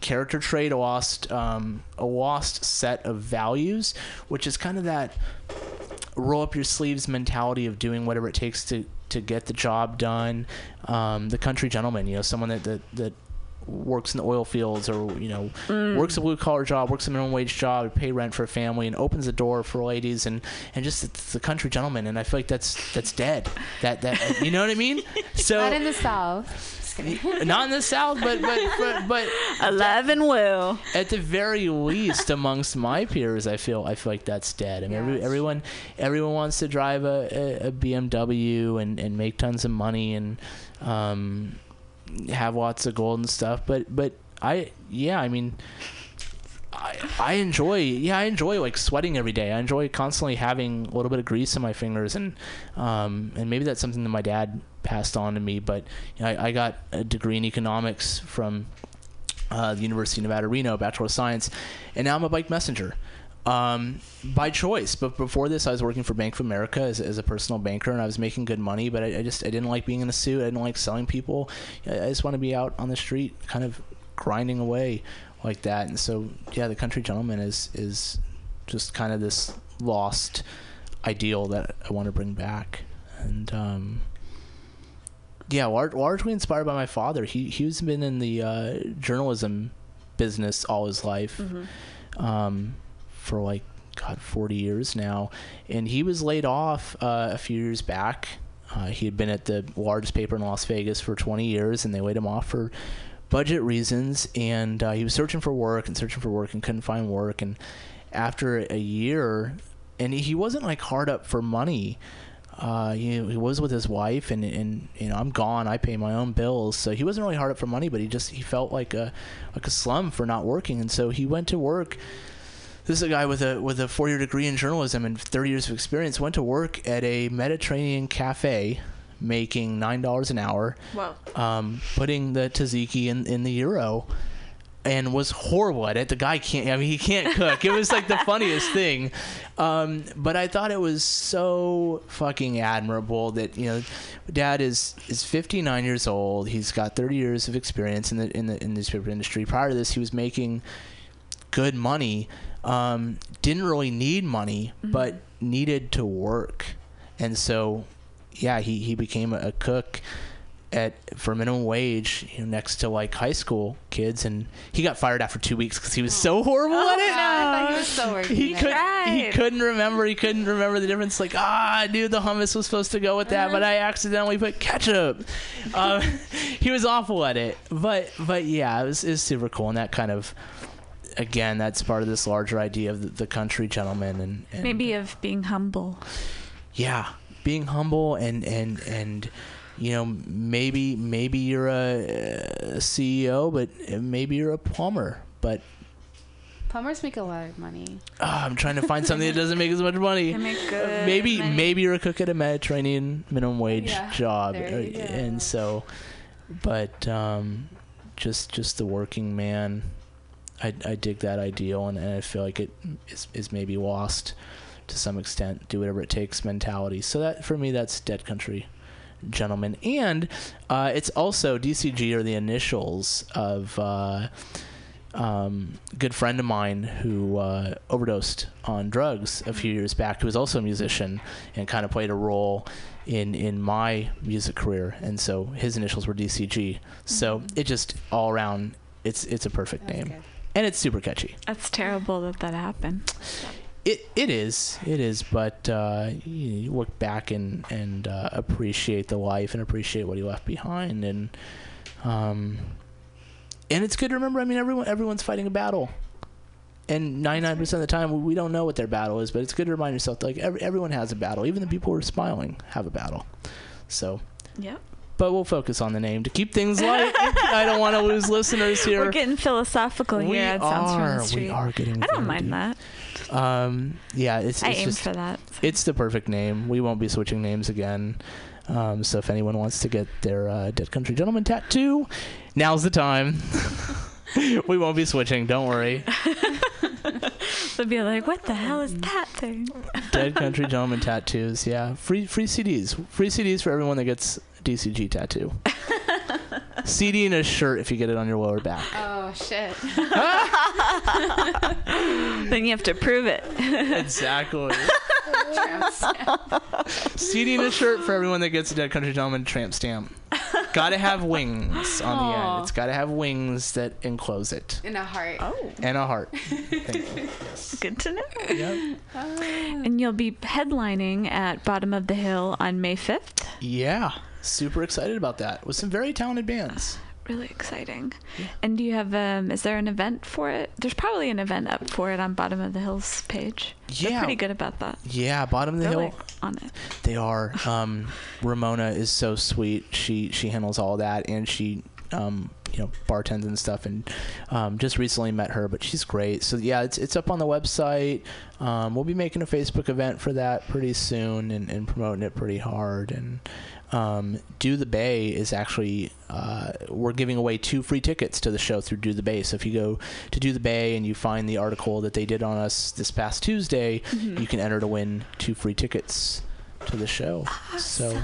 character trait, a lost, um, a lost set of values, which is kind of that roll up your sleeves mentality of doing whatever it takes to to get the job done. Um, the country gentleman, you know, someone that that, that works in the oil fields or you know works a blue collar job, works a minimum wage job, pay rent for a family, and opens the door for ladies and and just it's the country gentleman. And I feel like that's that's dead. That that you know what I mean? So Not in the South. Not in the south, but but but, but Alive and well. at the very least amongst my peers i feel i feel like that's dead i mean Yeah, every, everyone everyone wants to drive a, a, a bmw and, and make tons of money and um, have lots of gold and stuff but but i yeah i mean I, I enjoy yeah I enjoy like sweating every day. I enjoy constantly having a little bit of grease in my fingers and um, and maybe that's something that my dad passed on to me but you know, I, I got a degree in economics from uh, the University of Nevada, Reno, Bachelor of Science, and now I'm a bike messenger um, by choice. But before this, I was working for Bank of America as, as a personal banker, and I was making good money. But I, I just I didn't like being in a suit. I didn't like selling people. I, I just want to be out on the street, kind of grinding away like that. And so, yeah, the country gentleman is is just kind of this lost ideal that I want to bring back. And um, yeah, lar- largely inspired by my father. He he's been in the uh, journalism business all his life, um, for like God forty years now, and he was laid off uh, a few years back. Uh, he had been at the largest paper in Las Vegas for twenty years, and they laid him off for budget reasons, and uh, he was searching for work and searching for work and couldn't find work. And after a year, and he wasn't like hard up for money. Uh, he, he was with his wife, and, and you know I'm gone. I pay my own bills, so he wasn't really hard up for money. But he just he felt like a like a slum for not working, and so he went to work. This is a guy with a with a four year degree in journalism and 30 years of experience. Went to work at a Mediterranean cafe, making nine dollars an hour Whoa. um, putting the tzatziki in, in the euro and was horrible at it. The guy can't, I mean, he can't cook. It was like the funniest thing. Um, but I thought it was so fucking admirable that, you know, dad is, is 59 years old. He's got 30 years of experience in the, in the, in the newspaper industry. Prior to this, he was making good money. Um, didn't really need money, but needed to work. And so, yeah, he, he became a, cook at for minimum wage you know, next to like high school kids and he got fired after two weeks because he was so horrible at it Oh, he was working. he there. could he Right. couldn't remember he couldn't remember the difference like ah I knew the hummus was supposed to go with that but I accidentally put ketchup um, he was awful at it but but yeah it was, it was super cool and that kind of again that's part of this larger idea of the, the country gentleman and, and Maybe of being humble. yeah being humble and and and you know maybe maybe you're a, a ceo but maybe you're a plumber but Plumbers make a lot of money. ah, i'm trying to find something that doesn't make as much money They make good maybe money. maybe you're a cook at a mediterranean minimum wage Yeah, job there you uh, go. and so but um just just the working man i i dig that ideal and, and i feel like it is is maybe lost to some extent do whatever it takes mentality. So that for me that's dead country gentlemen. And uh, it's also dcg are the initials of uh, um, good friend of mine who uh, overdosed on drugs a few years back who was also a musician and kind of played a role in in my music career. And so his initials were dcg so it just all around it's it's a perfect That's name. good. And it's super catchy That's terrible that that happened. it it is it is but uh, you, you look back and and uh, appreciate the life and appreciate what he left behind and um and it's good to remember I mean everyone everyone's fighting a battle and 99% of the time we don't know what their battle is but it's good to remind yourself like every, everyone has a battle even the people who are smiling have a battle so Yep. But we'll focus on the name to keep things light I don't want to lose listeners here We're getting philosophical we here at Sounds from are the Street. we are getting I don't mind that. um yeah it's, just I it's aim just for that. it's the perfect name. We won't be switching names again. Um, so if anyone wants to get their uh, Dead Country Gentleman tattoo, now's the time. we won't be switching. Don't worry. They'll be like, "What the hell is that thing?" Dead Country Gentleman tattoos. Yeah, free free CDs. Free CDs for everyone that gets DCG tattoo. CD and a shirt if you get it on your lower back. Oh shit. then you have to prove it. exactly. CD and a shirt for everyone that gets a Dead Country Gentleman tramp stamp. Gotta have wings on the end. It's gotta have wings that enclose it. In a heart. Oh, And a heart. Thank you. good to know. Yep. Ah. And you'll be headlining at Bottom of the Hill on May 5th. Yeah. Super excited about that with some very talented bands. Really exciting. And do you have um is there an event for it? There's probably an event up for it on Bottom of the Hill's page. They're Yeah. pretty good about that. Yeah, bottom of the They're hill. like on it. They are. Um, Ramona is so sweet. She she handles all that, and she um, you know bartends and stuff. And um, just recently met her, but she's great. So yeah, it's it's up on the website. Um, we'll be making a Facebook event for that pretty soon, and, and promoting it pretty hard. And um, Do the Bay is actually uh, we're giving away two free tickets to the show through Do the Bay. So if you go to Do the Bay and you find the article that they did on us this past Tuesday, you can enter to win two free tickets to the show. So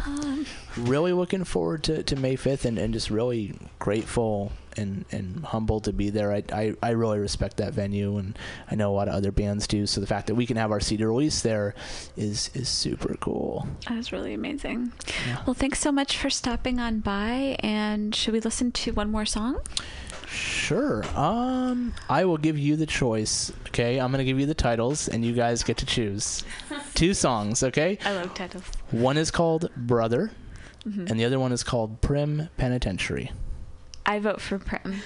really looking forward to, to May 5th and, and just really grateful and, and humbled to be there. I, I, I really respect that venue and I know a lot of other bands do. So the fact that we can have our CD release there is, is super cool. That was really amazing. Yeah. Well, thanks so much for stopping on by. And should we listen to one more song? Sure. Um, I will give you the choice. Okay, I'm gonna give you the titles, and you guys get to choose two songs. Okay, I love titles. one is called "Brother," and the other one is called "Prim Penitentiary." I vote for Prim.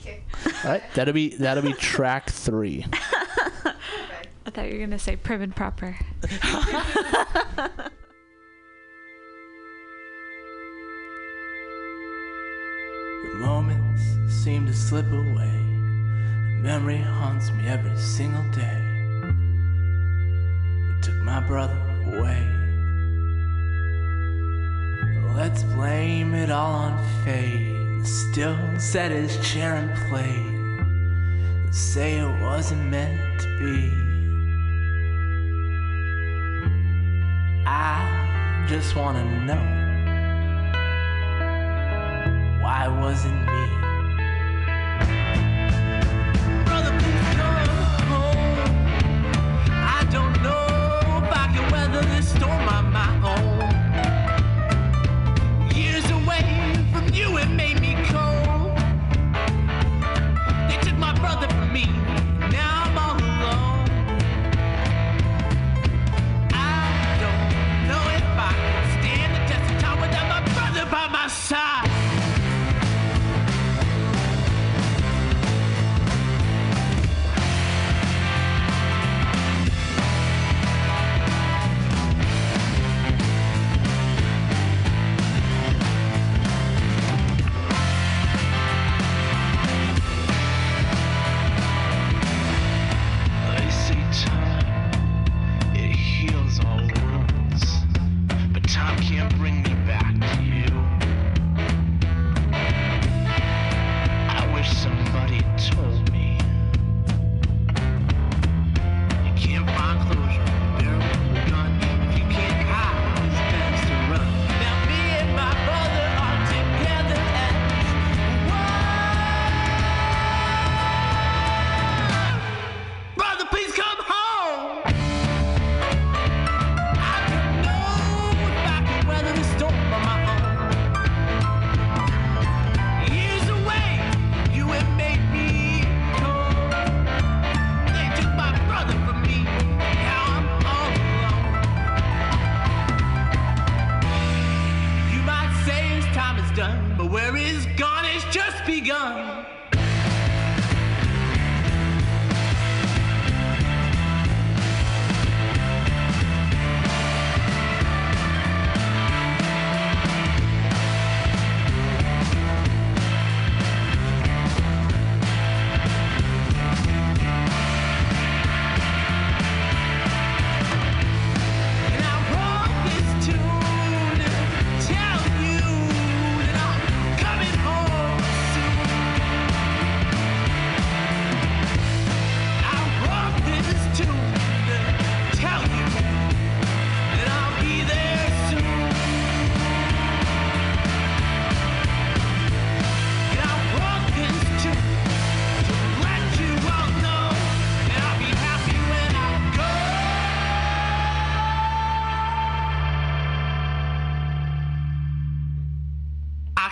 Okay. All right, that'll be that'll be track three. I thought you were gonna say Prim and Proper. The moments seem to slip away. A memory haunts me every single day. Who took my brother away? Let's blame it all on fate. Still sat his chair and played. Say it wasn't meant to be. I just wanna know why wasn't me? Storm on my own. Years away from you, made me brother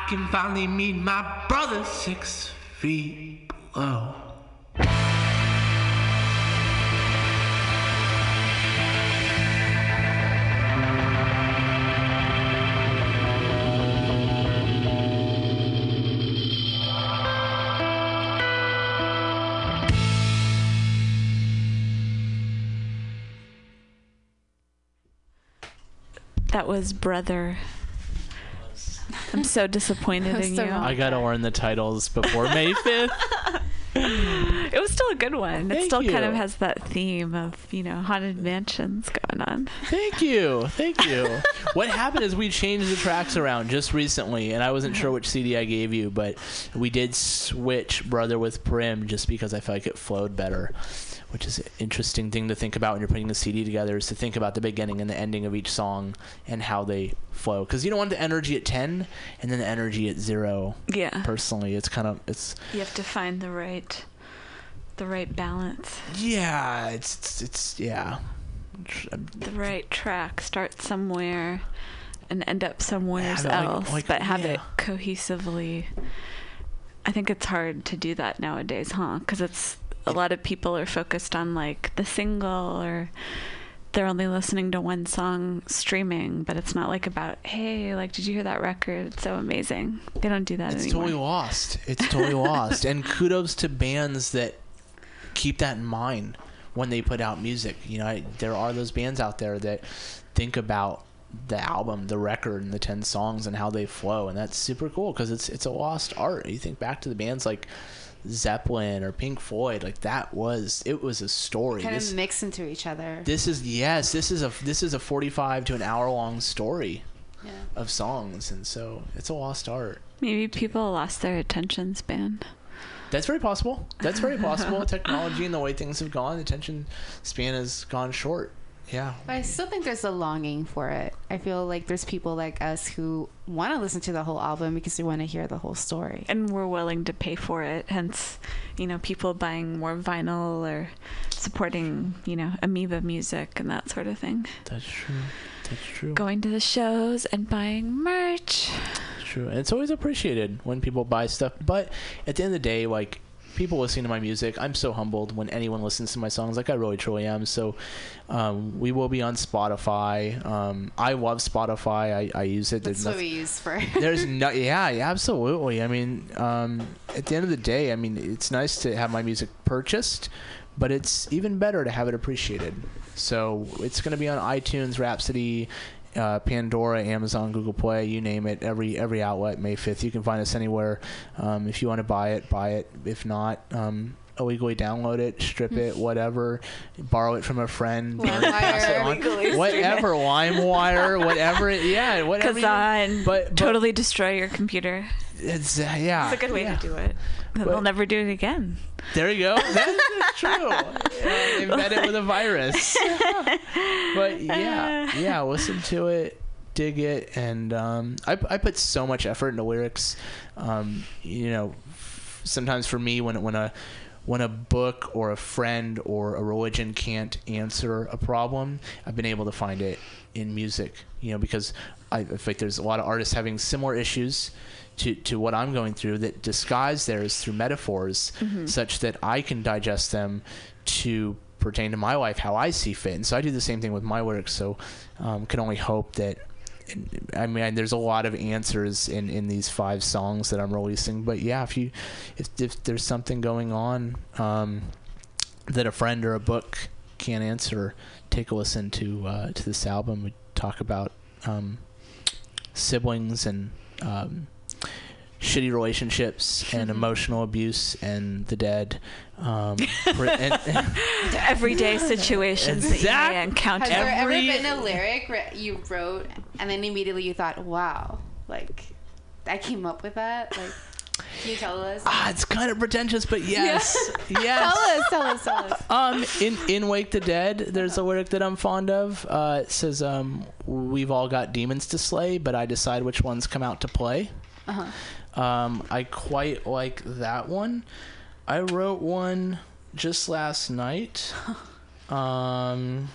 can finally meet my brother six feet below. That was Brother. I'm so disappointed in So you. wrong. I gotta learn the titles before May fifth. It was still a good one. it Thank still kind of has that theme of, you know, haunted mansions going on. Thank you, thank you. what happened is we changed the tracks around just recently, and I wasn't sure which CD I gave you, but we did switch "Brother with Prim" just because I felt like it flowed better. Which is an interesting thing to think about when you're putting the CD together is to think about the beginning and the ending of each song and how they flow. Because you don't want the energy at ten and then the energy at zero. Yeah. Personally, it's kind of it's You have to find the right the right balance. yeah, it's it's, it's yeah. The right track. Start somewhere and end up somewhere it like- else, like- but have it cohesively. I think it's hard to do that nowadays, huh? Because it's a lot of people are focused on like the single or they're only listening to one song streaming, but it's not like about, hey, like, did you hear that record? It's so amazing. They don't do that It's anymore. It's totally lost. It's totally lost. And kudos to bands that keep that in mind when they put out music. You know, I, there are those bands out there that think about the album, the record, and the ten songs and how they flow, and that's super cool because it's it's a lost art. You think back to the bands like Zeppelin or Pink Floyd, like that was it was a story. Kind This- of mix into each other. this is yes, this is a this is a forty five to an hour long story Yeah. of songs, and so it's a lost art. Maybe people lost their attention span. That's very possible. That's very possible. Technology and the way things have gone, the attention span has gone short. Yeah. But I still think there's a longing for it. I feel like there's people like us who want to listen to the whole album because we want to hear the whole story. And we're willing to pay for it. Hence, you know, people buying more vinyl or supporting, you know, Amoeba music and that sort of thing. That's true. That's true. Going to the shows and buying merch. That's true. And it's always appreciated when people buy stuff. But at the end of the day, like people listening to my music, I'm so humbled when anyone listens to my songs. Like I really truly am. So um, we will be on Spotify. Um, I love Spotify. I, I use it. That's There's what nothing- we use for. there's no yeah, yeah absolutely i mean um, at the end of the day i mean it's nice to have my music purchased but it's even better to have it appreciated so it's going to be on itunes rhapsody uh, pandora amazon google play you name it every every outlet may 5th you can find us anywhere. Um, if you want to buy it buy it. If not um, illegally download it strip it whatever. Borrow it from a friend. Burn pass it on. Whatever limewire whatever it, yeah whatever you- Kazaa. but- but- totally destroy your computer. It's uh, yeah. It's a good way yeah. to do it. But- they'll never do it again. There you go. That is true. Yeah, embed it with a virus. but yeah, yeah. Listen to it, dig it, and um, I I put so much effort into lyrics. Um, you know, sometimes for me when when a when a book or a friend or a religion can't answer a problem, I've been able to find it in music. You know, because I, I like there's a lot of artists having similar issues to, to what I'm going through that disguise theirs through metaphors such that I can digest them to pertain to my life how I see fit. And so I do the same thing with my work. So um, can only hope that. I mean, there's a lot of answers in, in these five songs that I'm releasing. But yeah, if you if, if there's something going on um, that a friend or a book can't answer, take a listen to uh, to this album. We talk about um, siblings and um, shitty relationships and emotional abuse and the dead. Um, pri- and, The everyday situations that you Exact- may encounter. Has there ever Every- been a lyric you wrote and then immediately you thought, "Wow, like I came up with that"? Like, can you tell us? ah, it's kind of pretentious, but yes, yes. Tell us, tell us, tell us. Um, in in Wake the Dead, there's a lyric that I'm fond of. Uh, it says, um, "We've all got demons to slay, but I decide which ones come out to play." Uh-huh. Um, I quite like that one. I wrote one just last night. Um,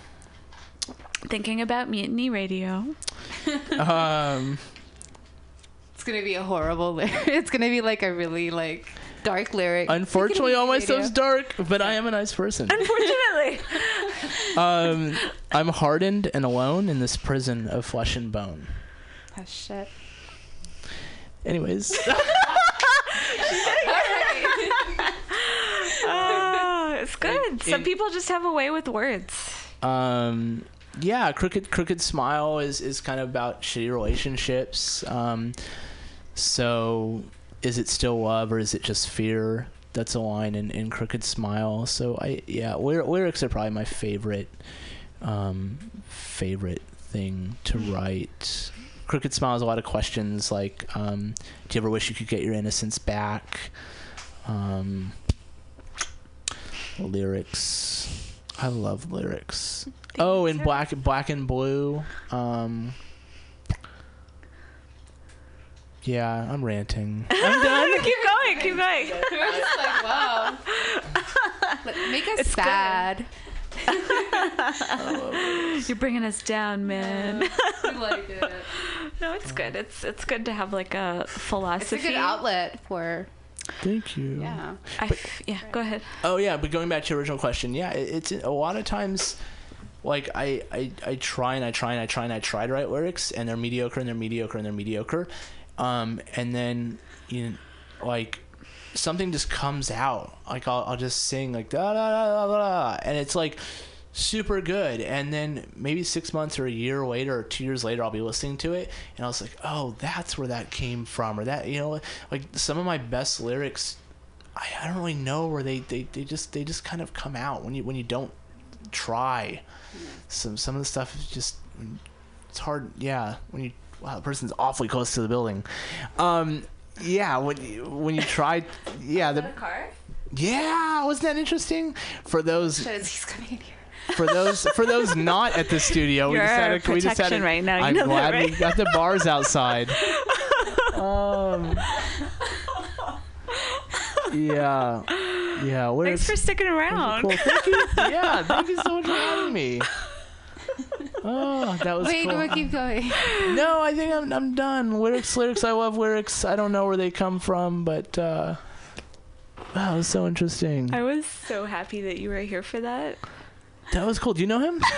Thinking about Mutiny Radio. um, It's gonna be a horrible lyric. It's gonna be like a really like dark lyric. unfortunately, all my Radio. stuff's dark, but I am a nice person. Unfortunately. Um, I'm hardened and alone in this prison of flesh and bone. Oh, shit. Anyways, oh, it's good. Some in- people just have a way with words. um, yeah, crooked crooked smile is is kind of about shitty relationships. Um, so is it still love or is it just fear? That's a line in, in crooked smile. So I yeah, lyrics are probably my favorite um, favorite thing to write. Crooked smile has a lot of questions like, um, do you ever wish you could get your innocence back? Um, lyrics. I love lyrics. Oh, in black, black and blue. Um, yeah, I'm ranting. I'm done. keep going, keep going. We're just like, wow. Make us It's good. sad. You're bringing us down, man. We like it. No, it's good. It's it's good to have like a philosophy. It's philosophy. a good outlet for Thank you. yeah. I f- yeah, go ahead. Oh yeah, but going back to your original question, yeah, it, it's a lot of times like I, I I try and I try and I try and I try to write lyrics and they're mediocre and they're mediocre and they're mediocre, um, and then you know, like something just comes out. Like I'll, I'll just sing like da da da da da and it's like super good. And then maybe six months or a year later or two years later i'll be listening to it and i was like oh that's where that came from or that you know like some of my best lyrics i, I don't really know where they, they, they just they just kind of come out when you when you don't try. Some some of the stuff is just it's hard yeah when you wow the person's awfully close to the building. Um yeah when you when you try yeah the car? yeah wasn't that interesting for those he's coming in here. for those for those not at the studio we You're just had our we just had protection right now, you i'm know that, glad we got the bars outside um yeah yeah Thanks is- for sticking around. Cool. Thank you. Yeah, thank you so much for having me. Oh, that was Wait, cool. we'll keep going. No, I think I'm I'm done. Lyrics, lyrics. I love lyrics. I don't know where they come from, but uh, wow, it was so interesting. I was so happy that you were here for that. That was cool. Do you know him?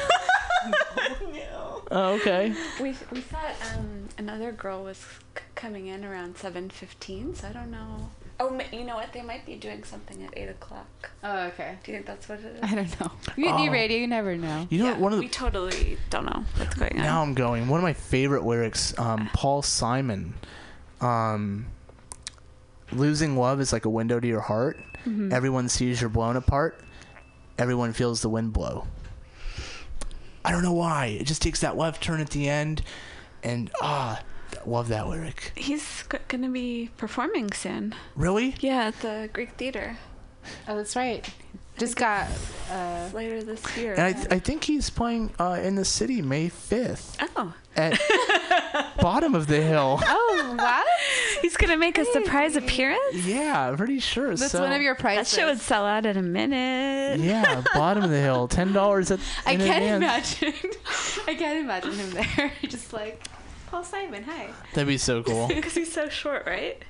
Oh, okay. We we thought um, another girl was c- coming in around seven fifteen, so I don't know. Oh, you know what? They might be doing something at eight o'clock. Oh, okay. Do you think that's what it is? I don't know. You Oh. need radio, you never know. You know Yeah, one of the we totally don't know what's going on. now I'm going. One of my favorite lyrics, um, Paul Simon. Um, losing love is like a window to your heart. Mhm. Everyone sees you're blown apart. Everyone feels the wind blow. I don't know why. It just takes that left turn at the end, and ah, love that lyric. He's g- gonna be performing soon. Really? Yeah, at the Greek Theater Oh, that's right. Just got. Uh, later this year. And I, th- I think he's playing uh, in the city May fifth oh, at Bottom of the Hill. oh, what? he's gonna make a surprise appearance. Yeah, I'm pretty sure. That's so, one of your prizes. That show would sell out in a minute. Yeah, Bottom of the Hill, ten dollars at. I in can't advance. imagine. I can't imagine him there. Just like Paul Simon. Hi. That'd be so cool. Because he's so short, right?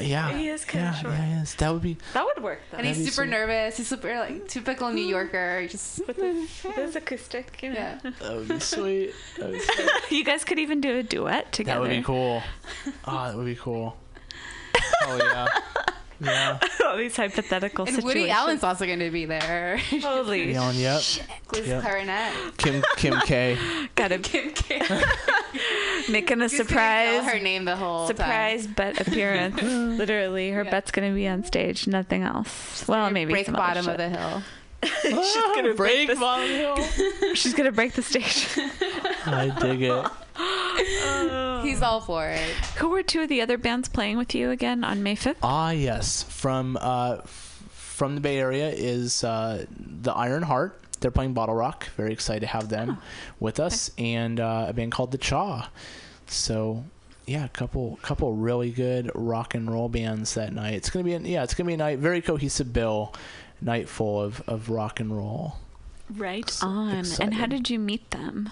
Yeah, He is kinda yeah, short. Yeah, he is. That would be. That would work though. And he's That'd be super so- nervous. He's super like typical New Yorker. Just with, the, with his acoustic, you know. yeah. That would be sweet. That would be, sweet. You guys could even do a duet together. Ah, that would be cool. Oh, that would be cool. Oh yeah. Yeah. All these hypothetical And situations. Woody Allen's also going to be there. Holy Yelling, yep. With Yep. clarinet. Kim Kim K. Gotta Kim K. making a Just gonna surprise her name the whole surprise bet appearance. Literally, her Yeah. bet's gonna be on stage, nothing else. Well, time. maybe break some bottom other of the hill. She's gonna break, break the, Bottom Hill. She's gonna break the stage. I dig it. He's all for it. Who were two of the other bands playing with you again on May fifth? Ah, yes. From uh, from the Bay Area is uh, the Iron Heart. They're playing BottleRock. Very excited to have them with us, and uh, a band called the Chaw. So, yeah, a couple couple really good rock and roll bands that night. It's gonna be a, yeah, it's gonna be a night very cohesive bill, night full of, of rock and roll. Right So on. And how did you meet them?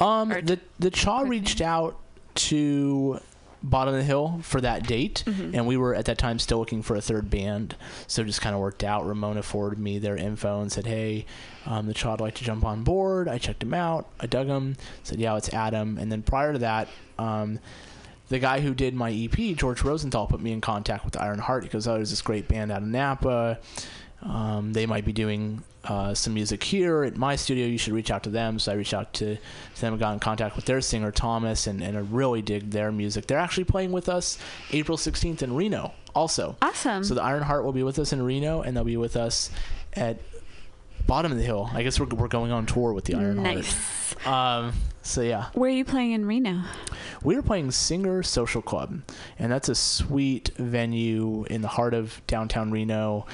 Um, Or the the Chaw reached out to Bottom of the Hill for that date, Mm-hmm. and we were at that time still looking for a third band, so it just kind of worked out. Ramona forwarded me their info and said, "Hey, um, the Chaw would like to jump on board." I checked him out. I dug him. Said, "Yeah, it's Adam." And then prior to that, um, the guy who did my EP, George Rosenthal, put me in contact with Iron Heart because oh, there's this great band out of Napa. Um, they might be doing uh, some music here at my studio. You should reach out to them. So I reached out to, to them and got in contact with their singer Thomas, and, and I really dig their music. They're actually playing with us April 16th in Reno, also. Awesome. So the Iron Heart will be with us in Reno, and they'll be with us at Bottom of the Hill. I guess we're, we're going on tour with the Iron nice. Heart. Um, so yeah, Where are you playing in Reno? We are playing Singer Social Club, and that's a sweet venue in the heart of downtown Reno.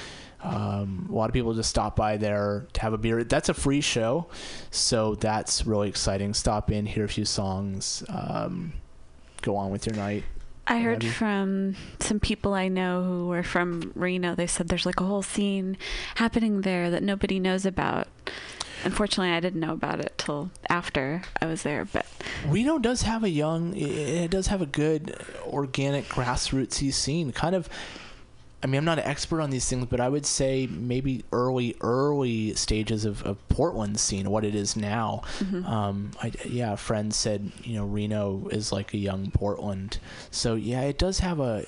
Um, a lot of people just stop by there to have a beer. That's a free show, so that's really exciting. Stop in, hear a few songs, um, go on with your night. I heard from some people I know who were from Reno. They said there's like a whole scene happening there that nobody knows about. Unfortunately, I didn't know about it till after I was there. But Reno does have a young, it it does have a good organic grassrootsy scene. Kind of, I mean, I'm not an expert on these things, but I would say maybe early, early stages of, of Portland scene, what it is now. Um, I, yeah, a friend said, you know, Reno is like a young Portland. So yeah, it does have a.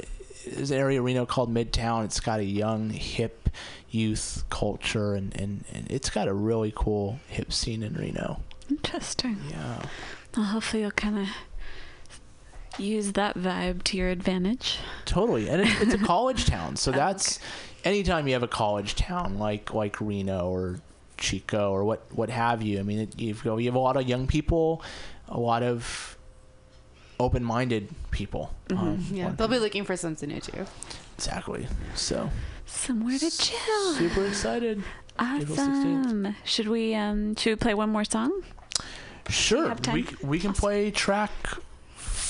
There's an area Reno called Midtown. It's got a young, hip youth culture, and, and, and it's got a really cool hip scene in Reno. Interesting. Yeah. Well, hopefully you'll kind of use that vibe to your advantage. Totally, and it's, it's a college town, so that's anytime you have a college town like like Reno or Chico or what what have you. I mean, it, you've go you have a lot of young people, a lot of open-minded people. Um, Yeah, they'll be looking for something new too. exactly. So Somewhere to chill. super excited. Awesome. Should we um should we play one more song? Sure, have we we can play track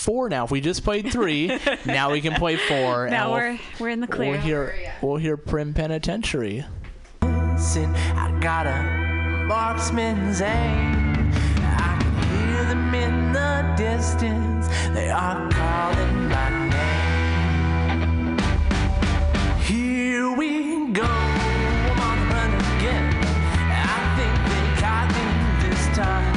four now. If we just played three, now we can play four. Now we'll- we're we're in the clear. We'll hear we'll hear Prim Penitentiary. Listen, I got a marksman's aim. I can hear them in the distance. They are calling my name. Here we go. I'm on the run again. I think they caught me this time.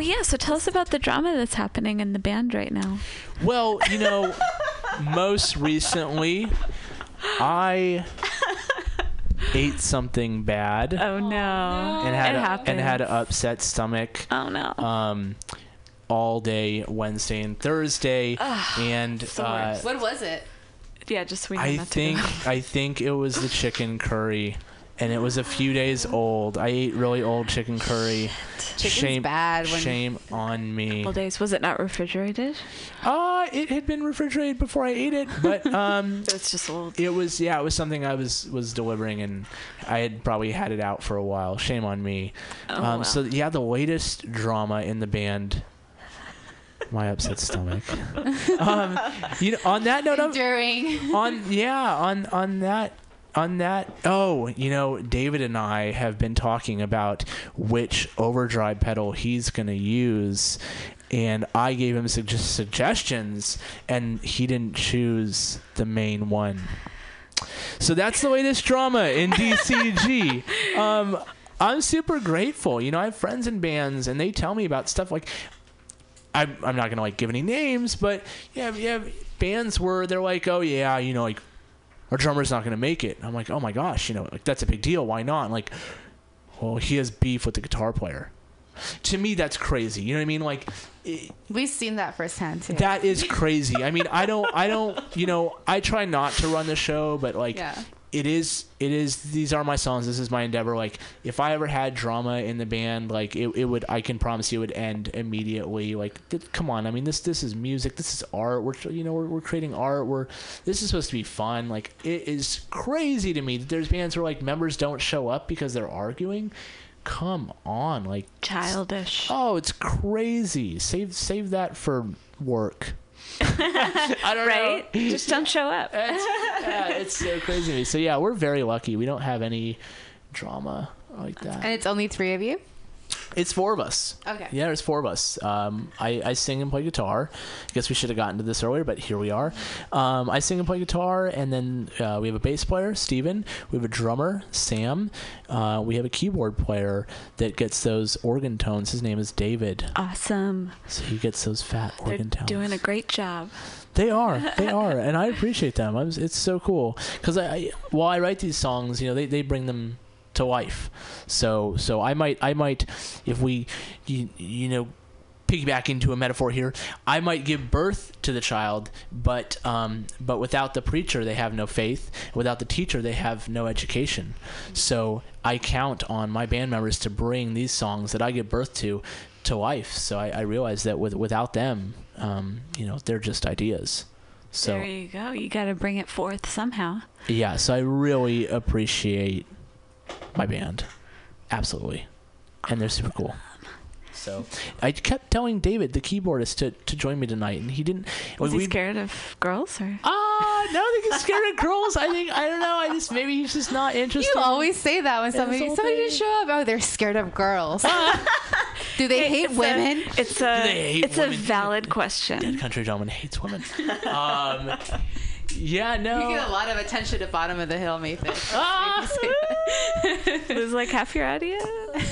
yeah, so tell us about the drama that's happening in the band right now. Well, you know, most recently, I ate something bad Oh no. and had it a, happens. and had an upset stomach. Oh no. Um, all day Wednesday and Thursday, and uh, What was it? yeah, just so we I think. I think it was the chicken curry, and it was a few days old. I ate really old chicken curry. Chicken's shame, bad when- shame on me. Couple days. Was it not refrigerated? Uh, it had been refrigerated before I ate it, but um, It's just old. it was yeah, it was something I was was delivering, and I had probably had it out for a while. Shame on me. Oh, um, well. So yeah, the latest drama in the band. My upset stomach. um, you know, on that note, of, During. on yeah, on on that on that. Oh, you know, David and I have been talking about which overdrive pedal he's gonna use, and I gave him sugge- suggestions, and he didn't choose the main one. So that's the latest drama in DCG. Um, I'm super grateful. You know, I have friends in bands, and they tell me about stuff like. I'm, I'm not gonna like give any names, but yeah, yeah, bands where they're like, oh yeah, you know, like our drummer's not gonna make it. I'm like, oh my gosh, you know, like that's a big deal. Why not? And like, well, he has beef with the guitar player. To me, that's crazy. You know what I mean? Like, it, We've seen that firsthand too. that is crazy. I mean, I don't, I don't, you know, I try not to run the show, but like, Yeah. It is, it is. These are my songs. This is my endeavor. Like, if I ever had drama in the band, like it, it would. I can promise you, it would end immediately. Like, th- come on. I mean, this, this is music. This is art. We're, you know, we're, we're creating art. We're, this is supposed to be fun. Like, it is crazy to me that there's bands where like members don't show up because they're arguing. Come on, like Childish. Oh, it's crazy. Save save that for work. I don't right? know. Just don't show up. It's, yeah, it's so crazy to me. So yeah, we're very lucky. We don't have any drama like that. and it's only three of you. It's four of us. Okay. Yeah, there's four of us. Um, I, I sing and play guitar. I guess we should have gotten to this earlier, but here we are. Um, I sing and play guitar, and then uh, we have a bass player, Steven. We have a drummer, Sam. Uh, we have a keyboard player that gets those organ tones. His name is David. Awesome. So he gets those fat They're organ tones. doing a great job. They are, they are, and I appreciate them. I was, it's so cool because I, I, while I write these songs, you know, they, they bring them to life. So, so I might, I might, if we, you, you know, piggyback into a metaphor here, I might give birth to the child, but, um, but without the preacher, they have no faith. Without the teacher, they have no education. So I count on my band members to bring these songs that I give birth to to life. So I, I realize that with, without them, um, you know, they're just ideas. So there you go. You got to bring it forth somehow. yeah, so I really appreciate my band, absolutely, and they're super cool. So I kept telling David, the keyboardist, to, to join me tonight, and he didn't. Was we- he scared of girls or? Ah, no, I think he's scared of girls. I think I don't know. I just maybe he's just not interested. You always say that when somebody somebody just show up. Oh, they're scared of girls. Do they hate It's a- women? it's a They hate it's a women. valid Dead question. country gentleman hates women. um, yeah, no. You get a lot of attention at bottom of the hill, Nathan. Ah, Lose like half your audience.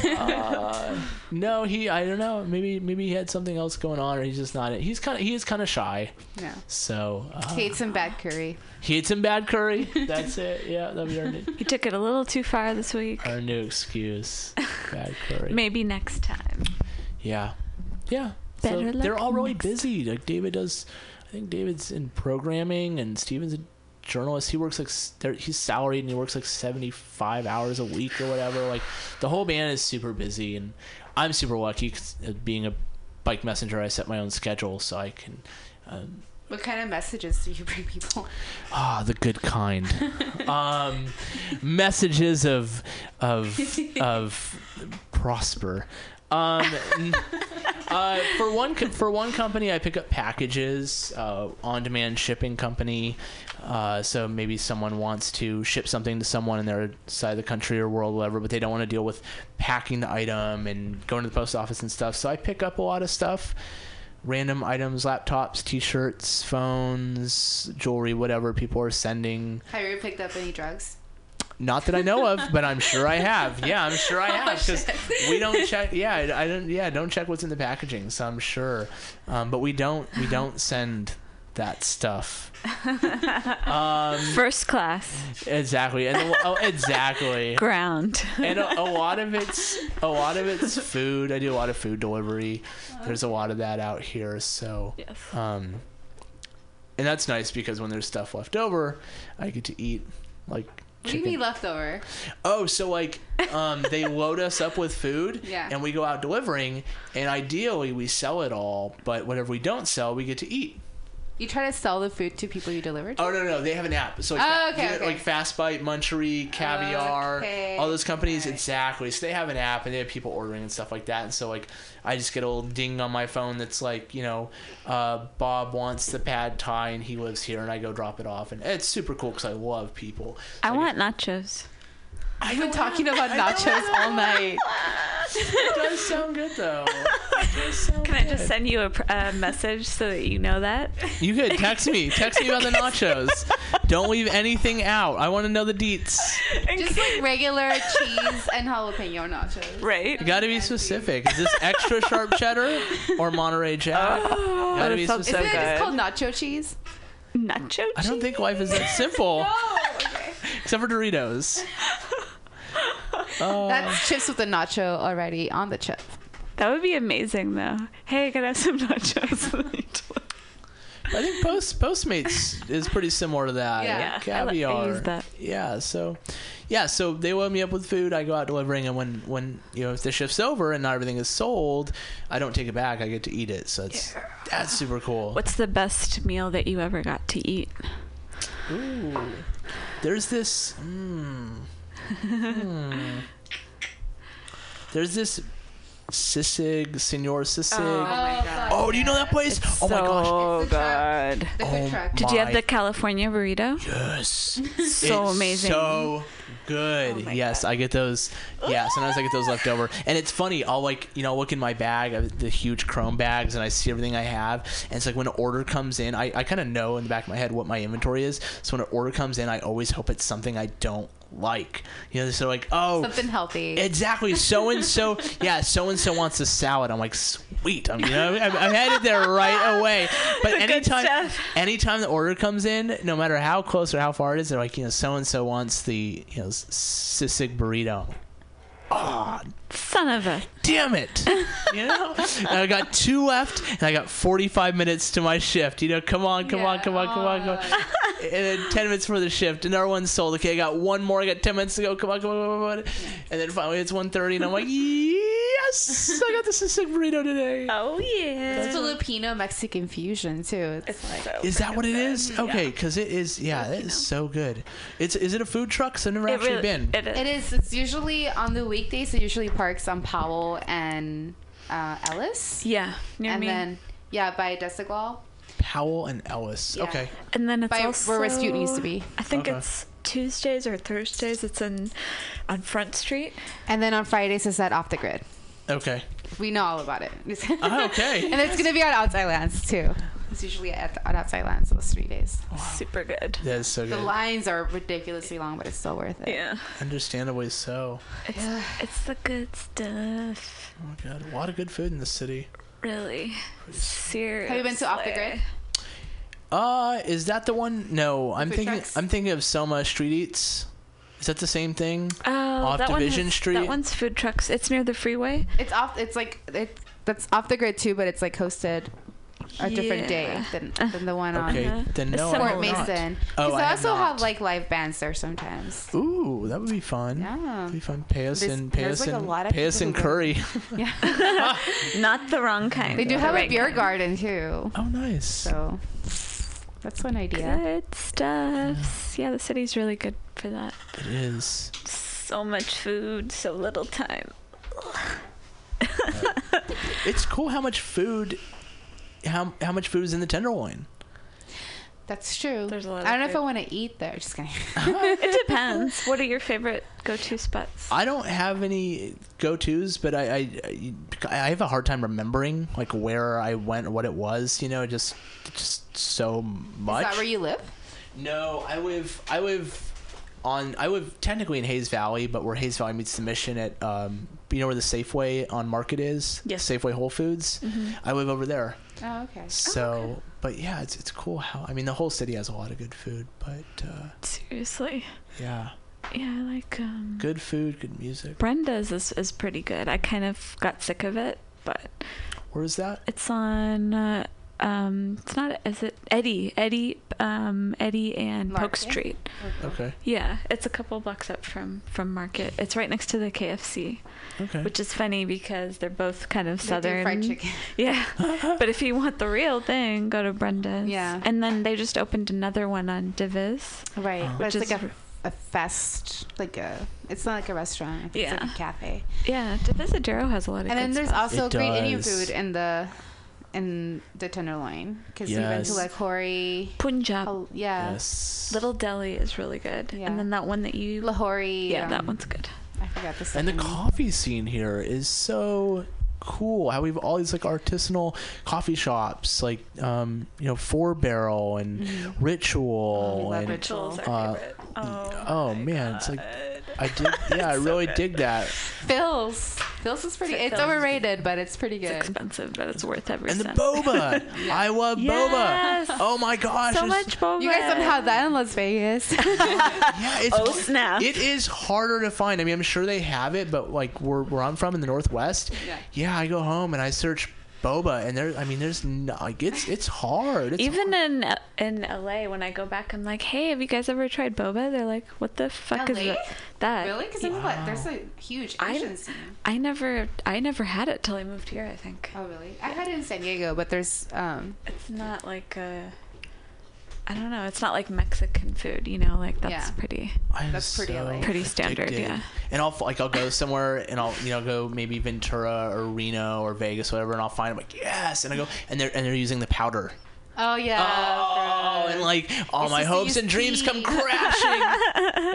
uh, no, he. I don't know. Maybe maybe he had something else going on, or he's just not. He's kind of he is kind of shy. Yeah. So uh, Hate some bad curry. he ate some bad curry. That's it. Yeah, that we earned it. You took it a little too far this week. Our new excuse. Bad curry. Maybe next time. Yeah. Yeah. Better so they're all really next busy. Like David does I think David's in programming and Steven's a journalist. He works like he's salaried and he works like 75 hours a week or whatever. Like the whole band is super busy and I'm super lucky 'cause, uh, being a bike messenger. I set my own schedule so I can um, What kind of messages do you bring people? Ah, the good kind. um, messages of of of prosper. Um, uh, for one co- for one company, I pick up packages, uh, on demand shipping company. Uh, so maybe someone wants to ship something to someone in their side of the country or world, whatever, but they don't want to deal with packing the item and going to the post office and stuff. So I pick up a lot of stuff random items, laptops, t-shirts, phones, jewelry, whatever people are sending. Have you picked up any drugs? Not that I know of, but I'm sure I have. Yeah, I'm sure I have because we don't check. Yeah, I I don't. Yeah, don't check what's in the packaging. So I'm sure, um, but we don't. We don't send that stuff. Um, First class exactly, and oh, exactly. ground. and a, a lot of it's a lot of it's food. I do a lot of food delivery. There's a lot of that out here, so Yes. um, and that's nice because when there's stuff left over, I get to eat like What do you mean leftover? Oh, so like um, they load us up with food, Yeah. and we go out delivering, and ideally we sell it all, but whatever we don't sell, we get to eat. You try to sell the food to people you deliver to? Oh no, no, they have an app. So like, Oh, okay, okay. like Fast Bite, Munchery, Caviar, Okay, all those companies exactly. So they have an app and they have people ordering and stuff like that. And so like I just get a little ding on my phone that's like you know uh, Bob wants the pad thai and he lives here, and I go drop it off, and it's super cool because I love people. So I get- want nachos. I've been talking about nachos all night. It does sound good though. Can I just send you a, a message so that you know that? You could text me. Text me about the nachos. Don't leave anything out. I want to know the deets. Just like regular cheese and jalapeno nachos. Right. You got to be specific. Is this extra sharp cheddar or Monterey Jack? Oh, Gotta that be sounds so Isn't specific. it just called nacho cheese? Nacho cheese? I don't think life is that simple, Oh, okay. except for Doritos. Uh, That's chips with the nacho already on the chip. That would be amazing, though. Hey, can I have some nachos? I think Post Postmates is pretty similar to that. Yeah. Yeah, I I use that. Yeah, so yeah, so they load me up with food. I go out delivering, and when when you know if the shift's over and not everything is sold, I don't take it back. I get to eat it. So it's that's super cool. What's the best meal that you ever got to eat? Ooh, there's this. Mm, hmm. There's this Sisig, Senor Sisig. Oh, my oh, God. Oh, do you know that place? oh my gosh. So It's the truck. good. The food Oh truck. Did you have the California burrito? Yes. So It's amazing. So good. Oh my yes, I get those. Yeah, sometimes I get those left over. And it's funny. I'll like you know look in my bag, uh, the huge Chrome bags, and I see everything I have. And it's like when an order comes in, I, I kind of know in the back of my head what my inventory is. So when an order comes in, I always hope it's something I don't like. You know, so like oh. Something healthy. Exactly. So and so, yeah. So and so wants a salad. I'm like, sweet. I'm, you know, I'm, I'm headed there right away. But The anytime, anytime the order comes in, no matter how close or how far it is, they're like, you know, so and so wants the, you know, sisig burrito. Oh, Son of a. damn it! You know, and I got two left, and I got 45 minutes to my shift. You know, come on, come on, come on, come on, come on. And then 10 minutes for the shift, another one sold. Okay, I got one more. I got 10 minutes to go. Come on, come on, come on. Come on. And then finally it's 1:30, and I'm like, yes, I got the sisig burrito today. Oh, yeah. It's Filipino Mexican fusion too. It's It's like so Is that what it freaking is? good. Okay, because it is. Yeah, it is so good. It's is it a food truck? 'Cause I've never It actually really- been. It is. It is. It's usually on the weekdays. It usually parks on Powell and uh, Ellis, Yeah, near and me. then yeah, by Desigual. Powell and Ellis. Yeah. Okay. and then it's by also where Rasputin used to be. I think Okay. it's Tuesdays or Thursdays. It's in on Front Street. And then on Fridays it's at Off the Grid. Okay. We know all about it. Ah, okay. and it's gonna be on Outside Lands too. It's usually at, at Outside Lands those three days. Super good. That is so The good. lines are ridiculously long, but it's still worth it. Yeah, Understandably so. it's it's the good stuff. Oh my god, a lot of good food in the city. Really, seriously. Have you been to Off the Grid? Uh, is that the one? No, I'm food thinking. trucks? I'm thinking of SoMa Street Eats. Is that the same thing? Oh, Off that one Division has- Street? That one's food trucks. It's near the freeway. It's off. It's like it. That's off the grid too, but it's like hosted a different day than, than the one on Okay, Uh-huh. then It's no, I similar. have not. Mason. Oh, Because I they have also have like live bands there sometimes. Ooh, that would be fun. Yeah. That'd be fun. Pay us There's- in, pay there's, us like, a in, lot of pay us people in who go- curry. Yeah. Not the wrong kind. they do the have a right beer kind. garden too. oh, nice. So that's one idea. Good stuff. Yeah, the city's really good for that. It is. So much food, so little time. It's cool how much food, how how much food is in the tenderloin. That's true. There's a lot I don't of know if. I want to eat there. Just kidding. It depends. what are your favorite go-to spots? I don't have any go tos, but I, I I have a hard time remembering like where I went or what it was. You know, just just so much. Is that where you live? No, I live I live on I live technically in Hayes Valley, but where Hayes Valley meets the Mission at um you know where the Safeway on Market is? Yes. Safeway Whole Foods. I live over there. Oh, okay. So, but yeah, it's it's cool how I mean the whole city has a lot of good food, but uh, Seriously. yeah, Yeah, I like um good food, good music. Brenda's is, is pretty good. I kind of got sick of it, but Where is that? it's on uh, um it's not is it Eddy Eddy um Eddy and Polk Market? Street. Okay, Yeah, it's a couple blocks up from from Market. It's right next to the KFC, okay. which is funny because they're both kind of They southern. fried chicken. Yeah, but if you want the real thing, go to Brenda's. Yeah. and then they just opened another one on Divis. Right. Oh. But Which it's like is- a, a fest. Like a. It's not like a restaurant. It's Yeah. like a cafe. Yeah, Divisadero has a lot of. And then there's spots. also It great Indian food in the in the tenderloin because we went to Yes. like Hori. Punjab. Hal- yeah. Yes. Little Delhi is really good, Yeah. and then that one that you. Lahori. yeah, that um, one's good. I forgot the And the coffee scene here is so cool how we have all these like artisanal coffee shops like um you know four barrel and ritual we love and Ritual. Ritual's Uh. Oh, oh my man it's like i dig yeah i really dig that Phil's. Phil's is pretty. It's Phil's. overrated, but it's pretty It's good. expensive, but it's worth every and the cent. boba i love Yes. boba oh my gosh so much boba. You guys don't have that in Las Vegas. yeah it's Oh, snap. it is harder to find i mean i'm sure they have it but like where, where i'm from in the northwest Yeah. yeah i go home and i search boba and there i mean there's no like it's it's hard it's Even in in LA, when I go back, I'm like, "Hey, have you guys ever tried boba?" They're like, "What the fuck is that?" that? really? Because what? There's a huge I- Asian scene. I never, I never had it till I moved here. I think Oh, really? I had it in San Diego, but there's um. it's not like a. I don't know. It's not like Mexican food, you know. Like that's Yeah. pretty. I'm That's pretty so LA. Pretty standard, addicted. yeah. And I'll like I'll go somewhere and I'll you know go maybe Ventura or Reno or Vegas whatever and I'll find I'm like yes and I go and they're and they're using the powder. Oh yeah. Oh, and like all It's my hopes and dreams come crashing.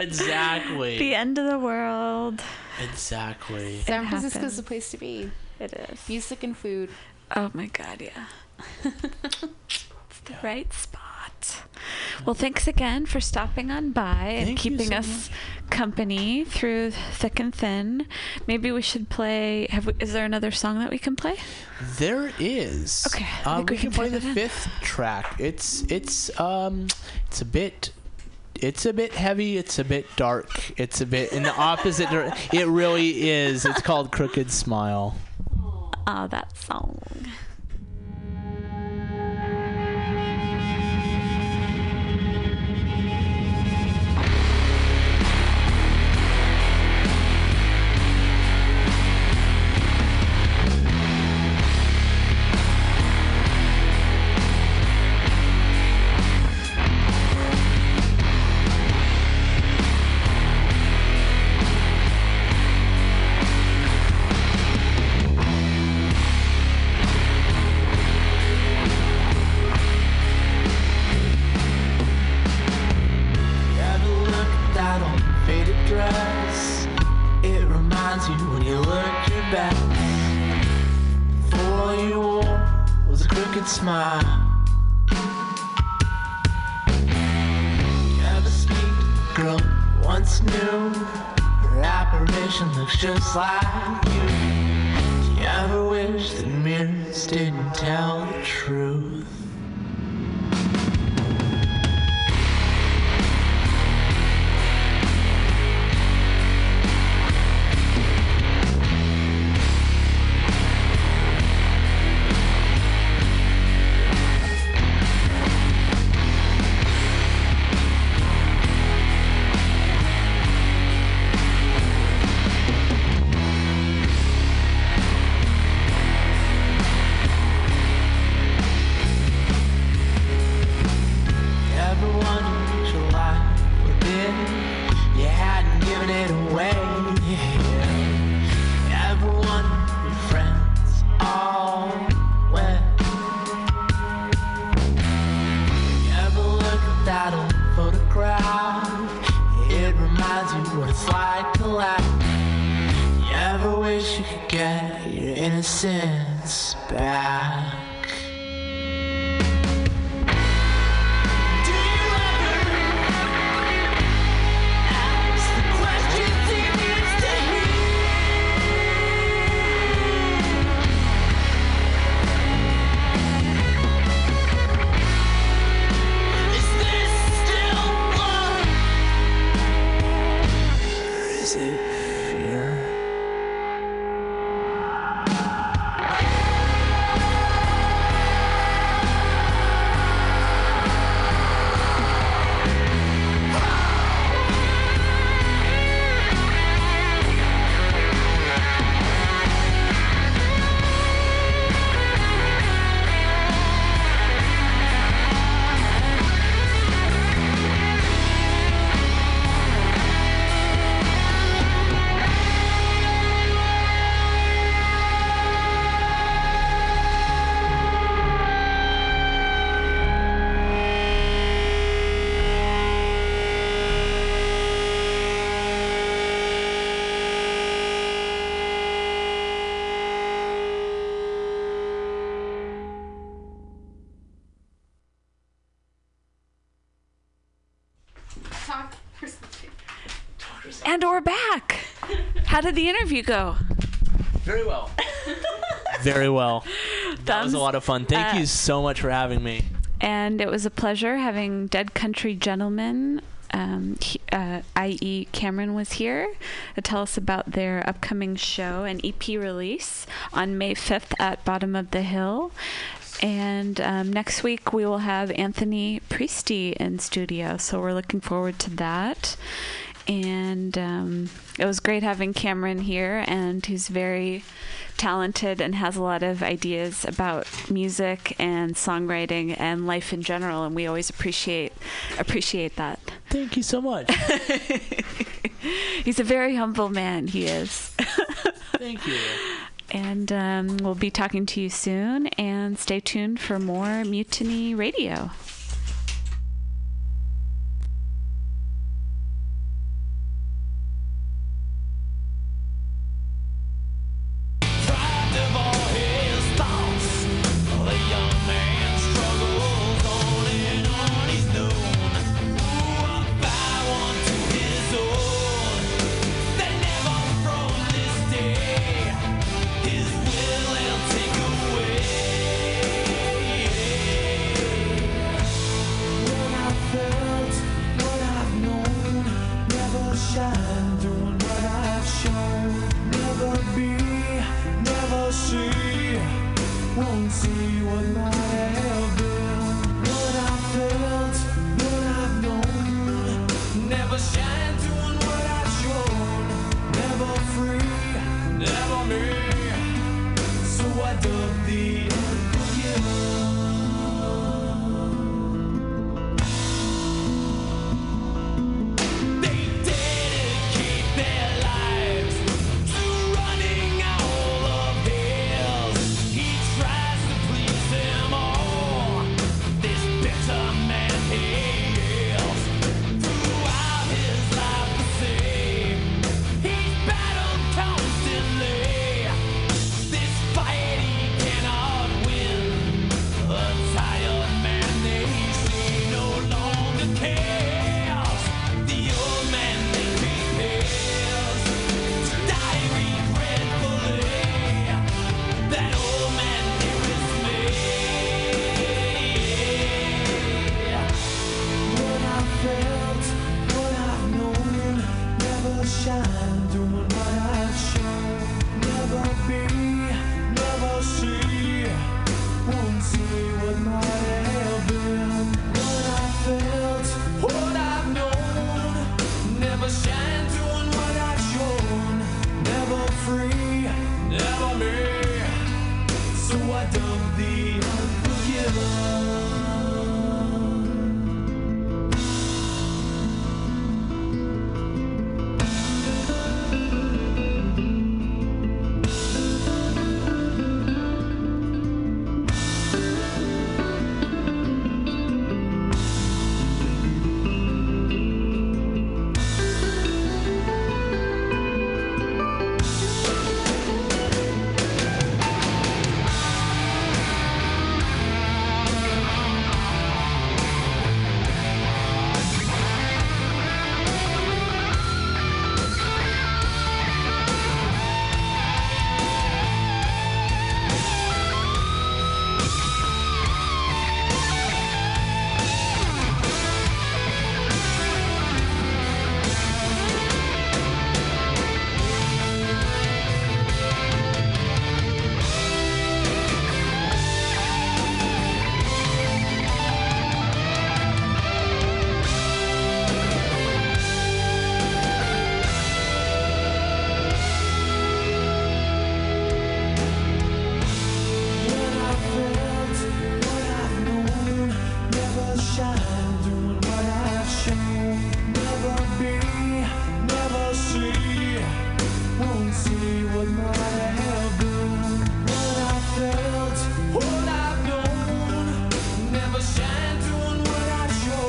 exactly. The end of the world. Exactly. San Francisco is the place to be. It is. Music and food. Oh my god, yeah. it's the right spot. Well, thanks again for stopping on by and Thank keeping so us company through thick and thin. Maybe we should play. Have we, is there another song that we can play? There is. Okay, think we we can can play fit the in. fifth track. It's it's um it's a bit it's a bit heavy. It's a bit dark. It's a bit in the opposite. dir- It really is. It's called Crooked Smile. Oh, that song. Crooked smile. You ever speak to girl once knew? Her apparition looks just like you. Do you ever wish that mirrors didn't tell the truth? Did the interview go? Very well. Very well. That was a lot of fun. Thank up. you so much for having me. And it was a pleasure having Dead Country Gentlemen, um, uh, i.e., Cameron, was here to tell us about their upcoming show and EP release on May 5th at Bottom of the Hill. And um, next week we will have Anthony Priesty in studio, so we're looking forward to that. And um, it was great having Cameron here, and who's very talented and has a lot of ideas about music and songwriting and life in general. And we always appreciate appreciate that. Thank you so much. He's a very humble man. He is. Thank you. And um, we'll be talking to you soon. And stay tuned for more Mutiny Radio.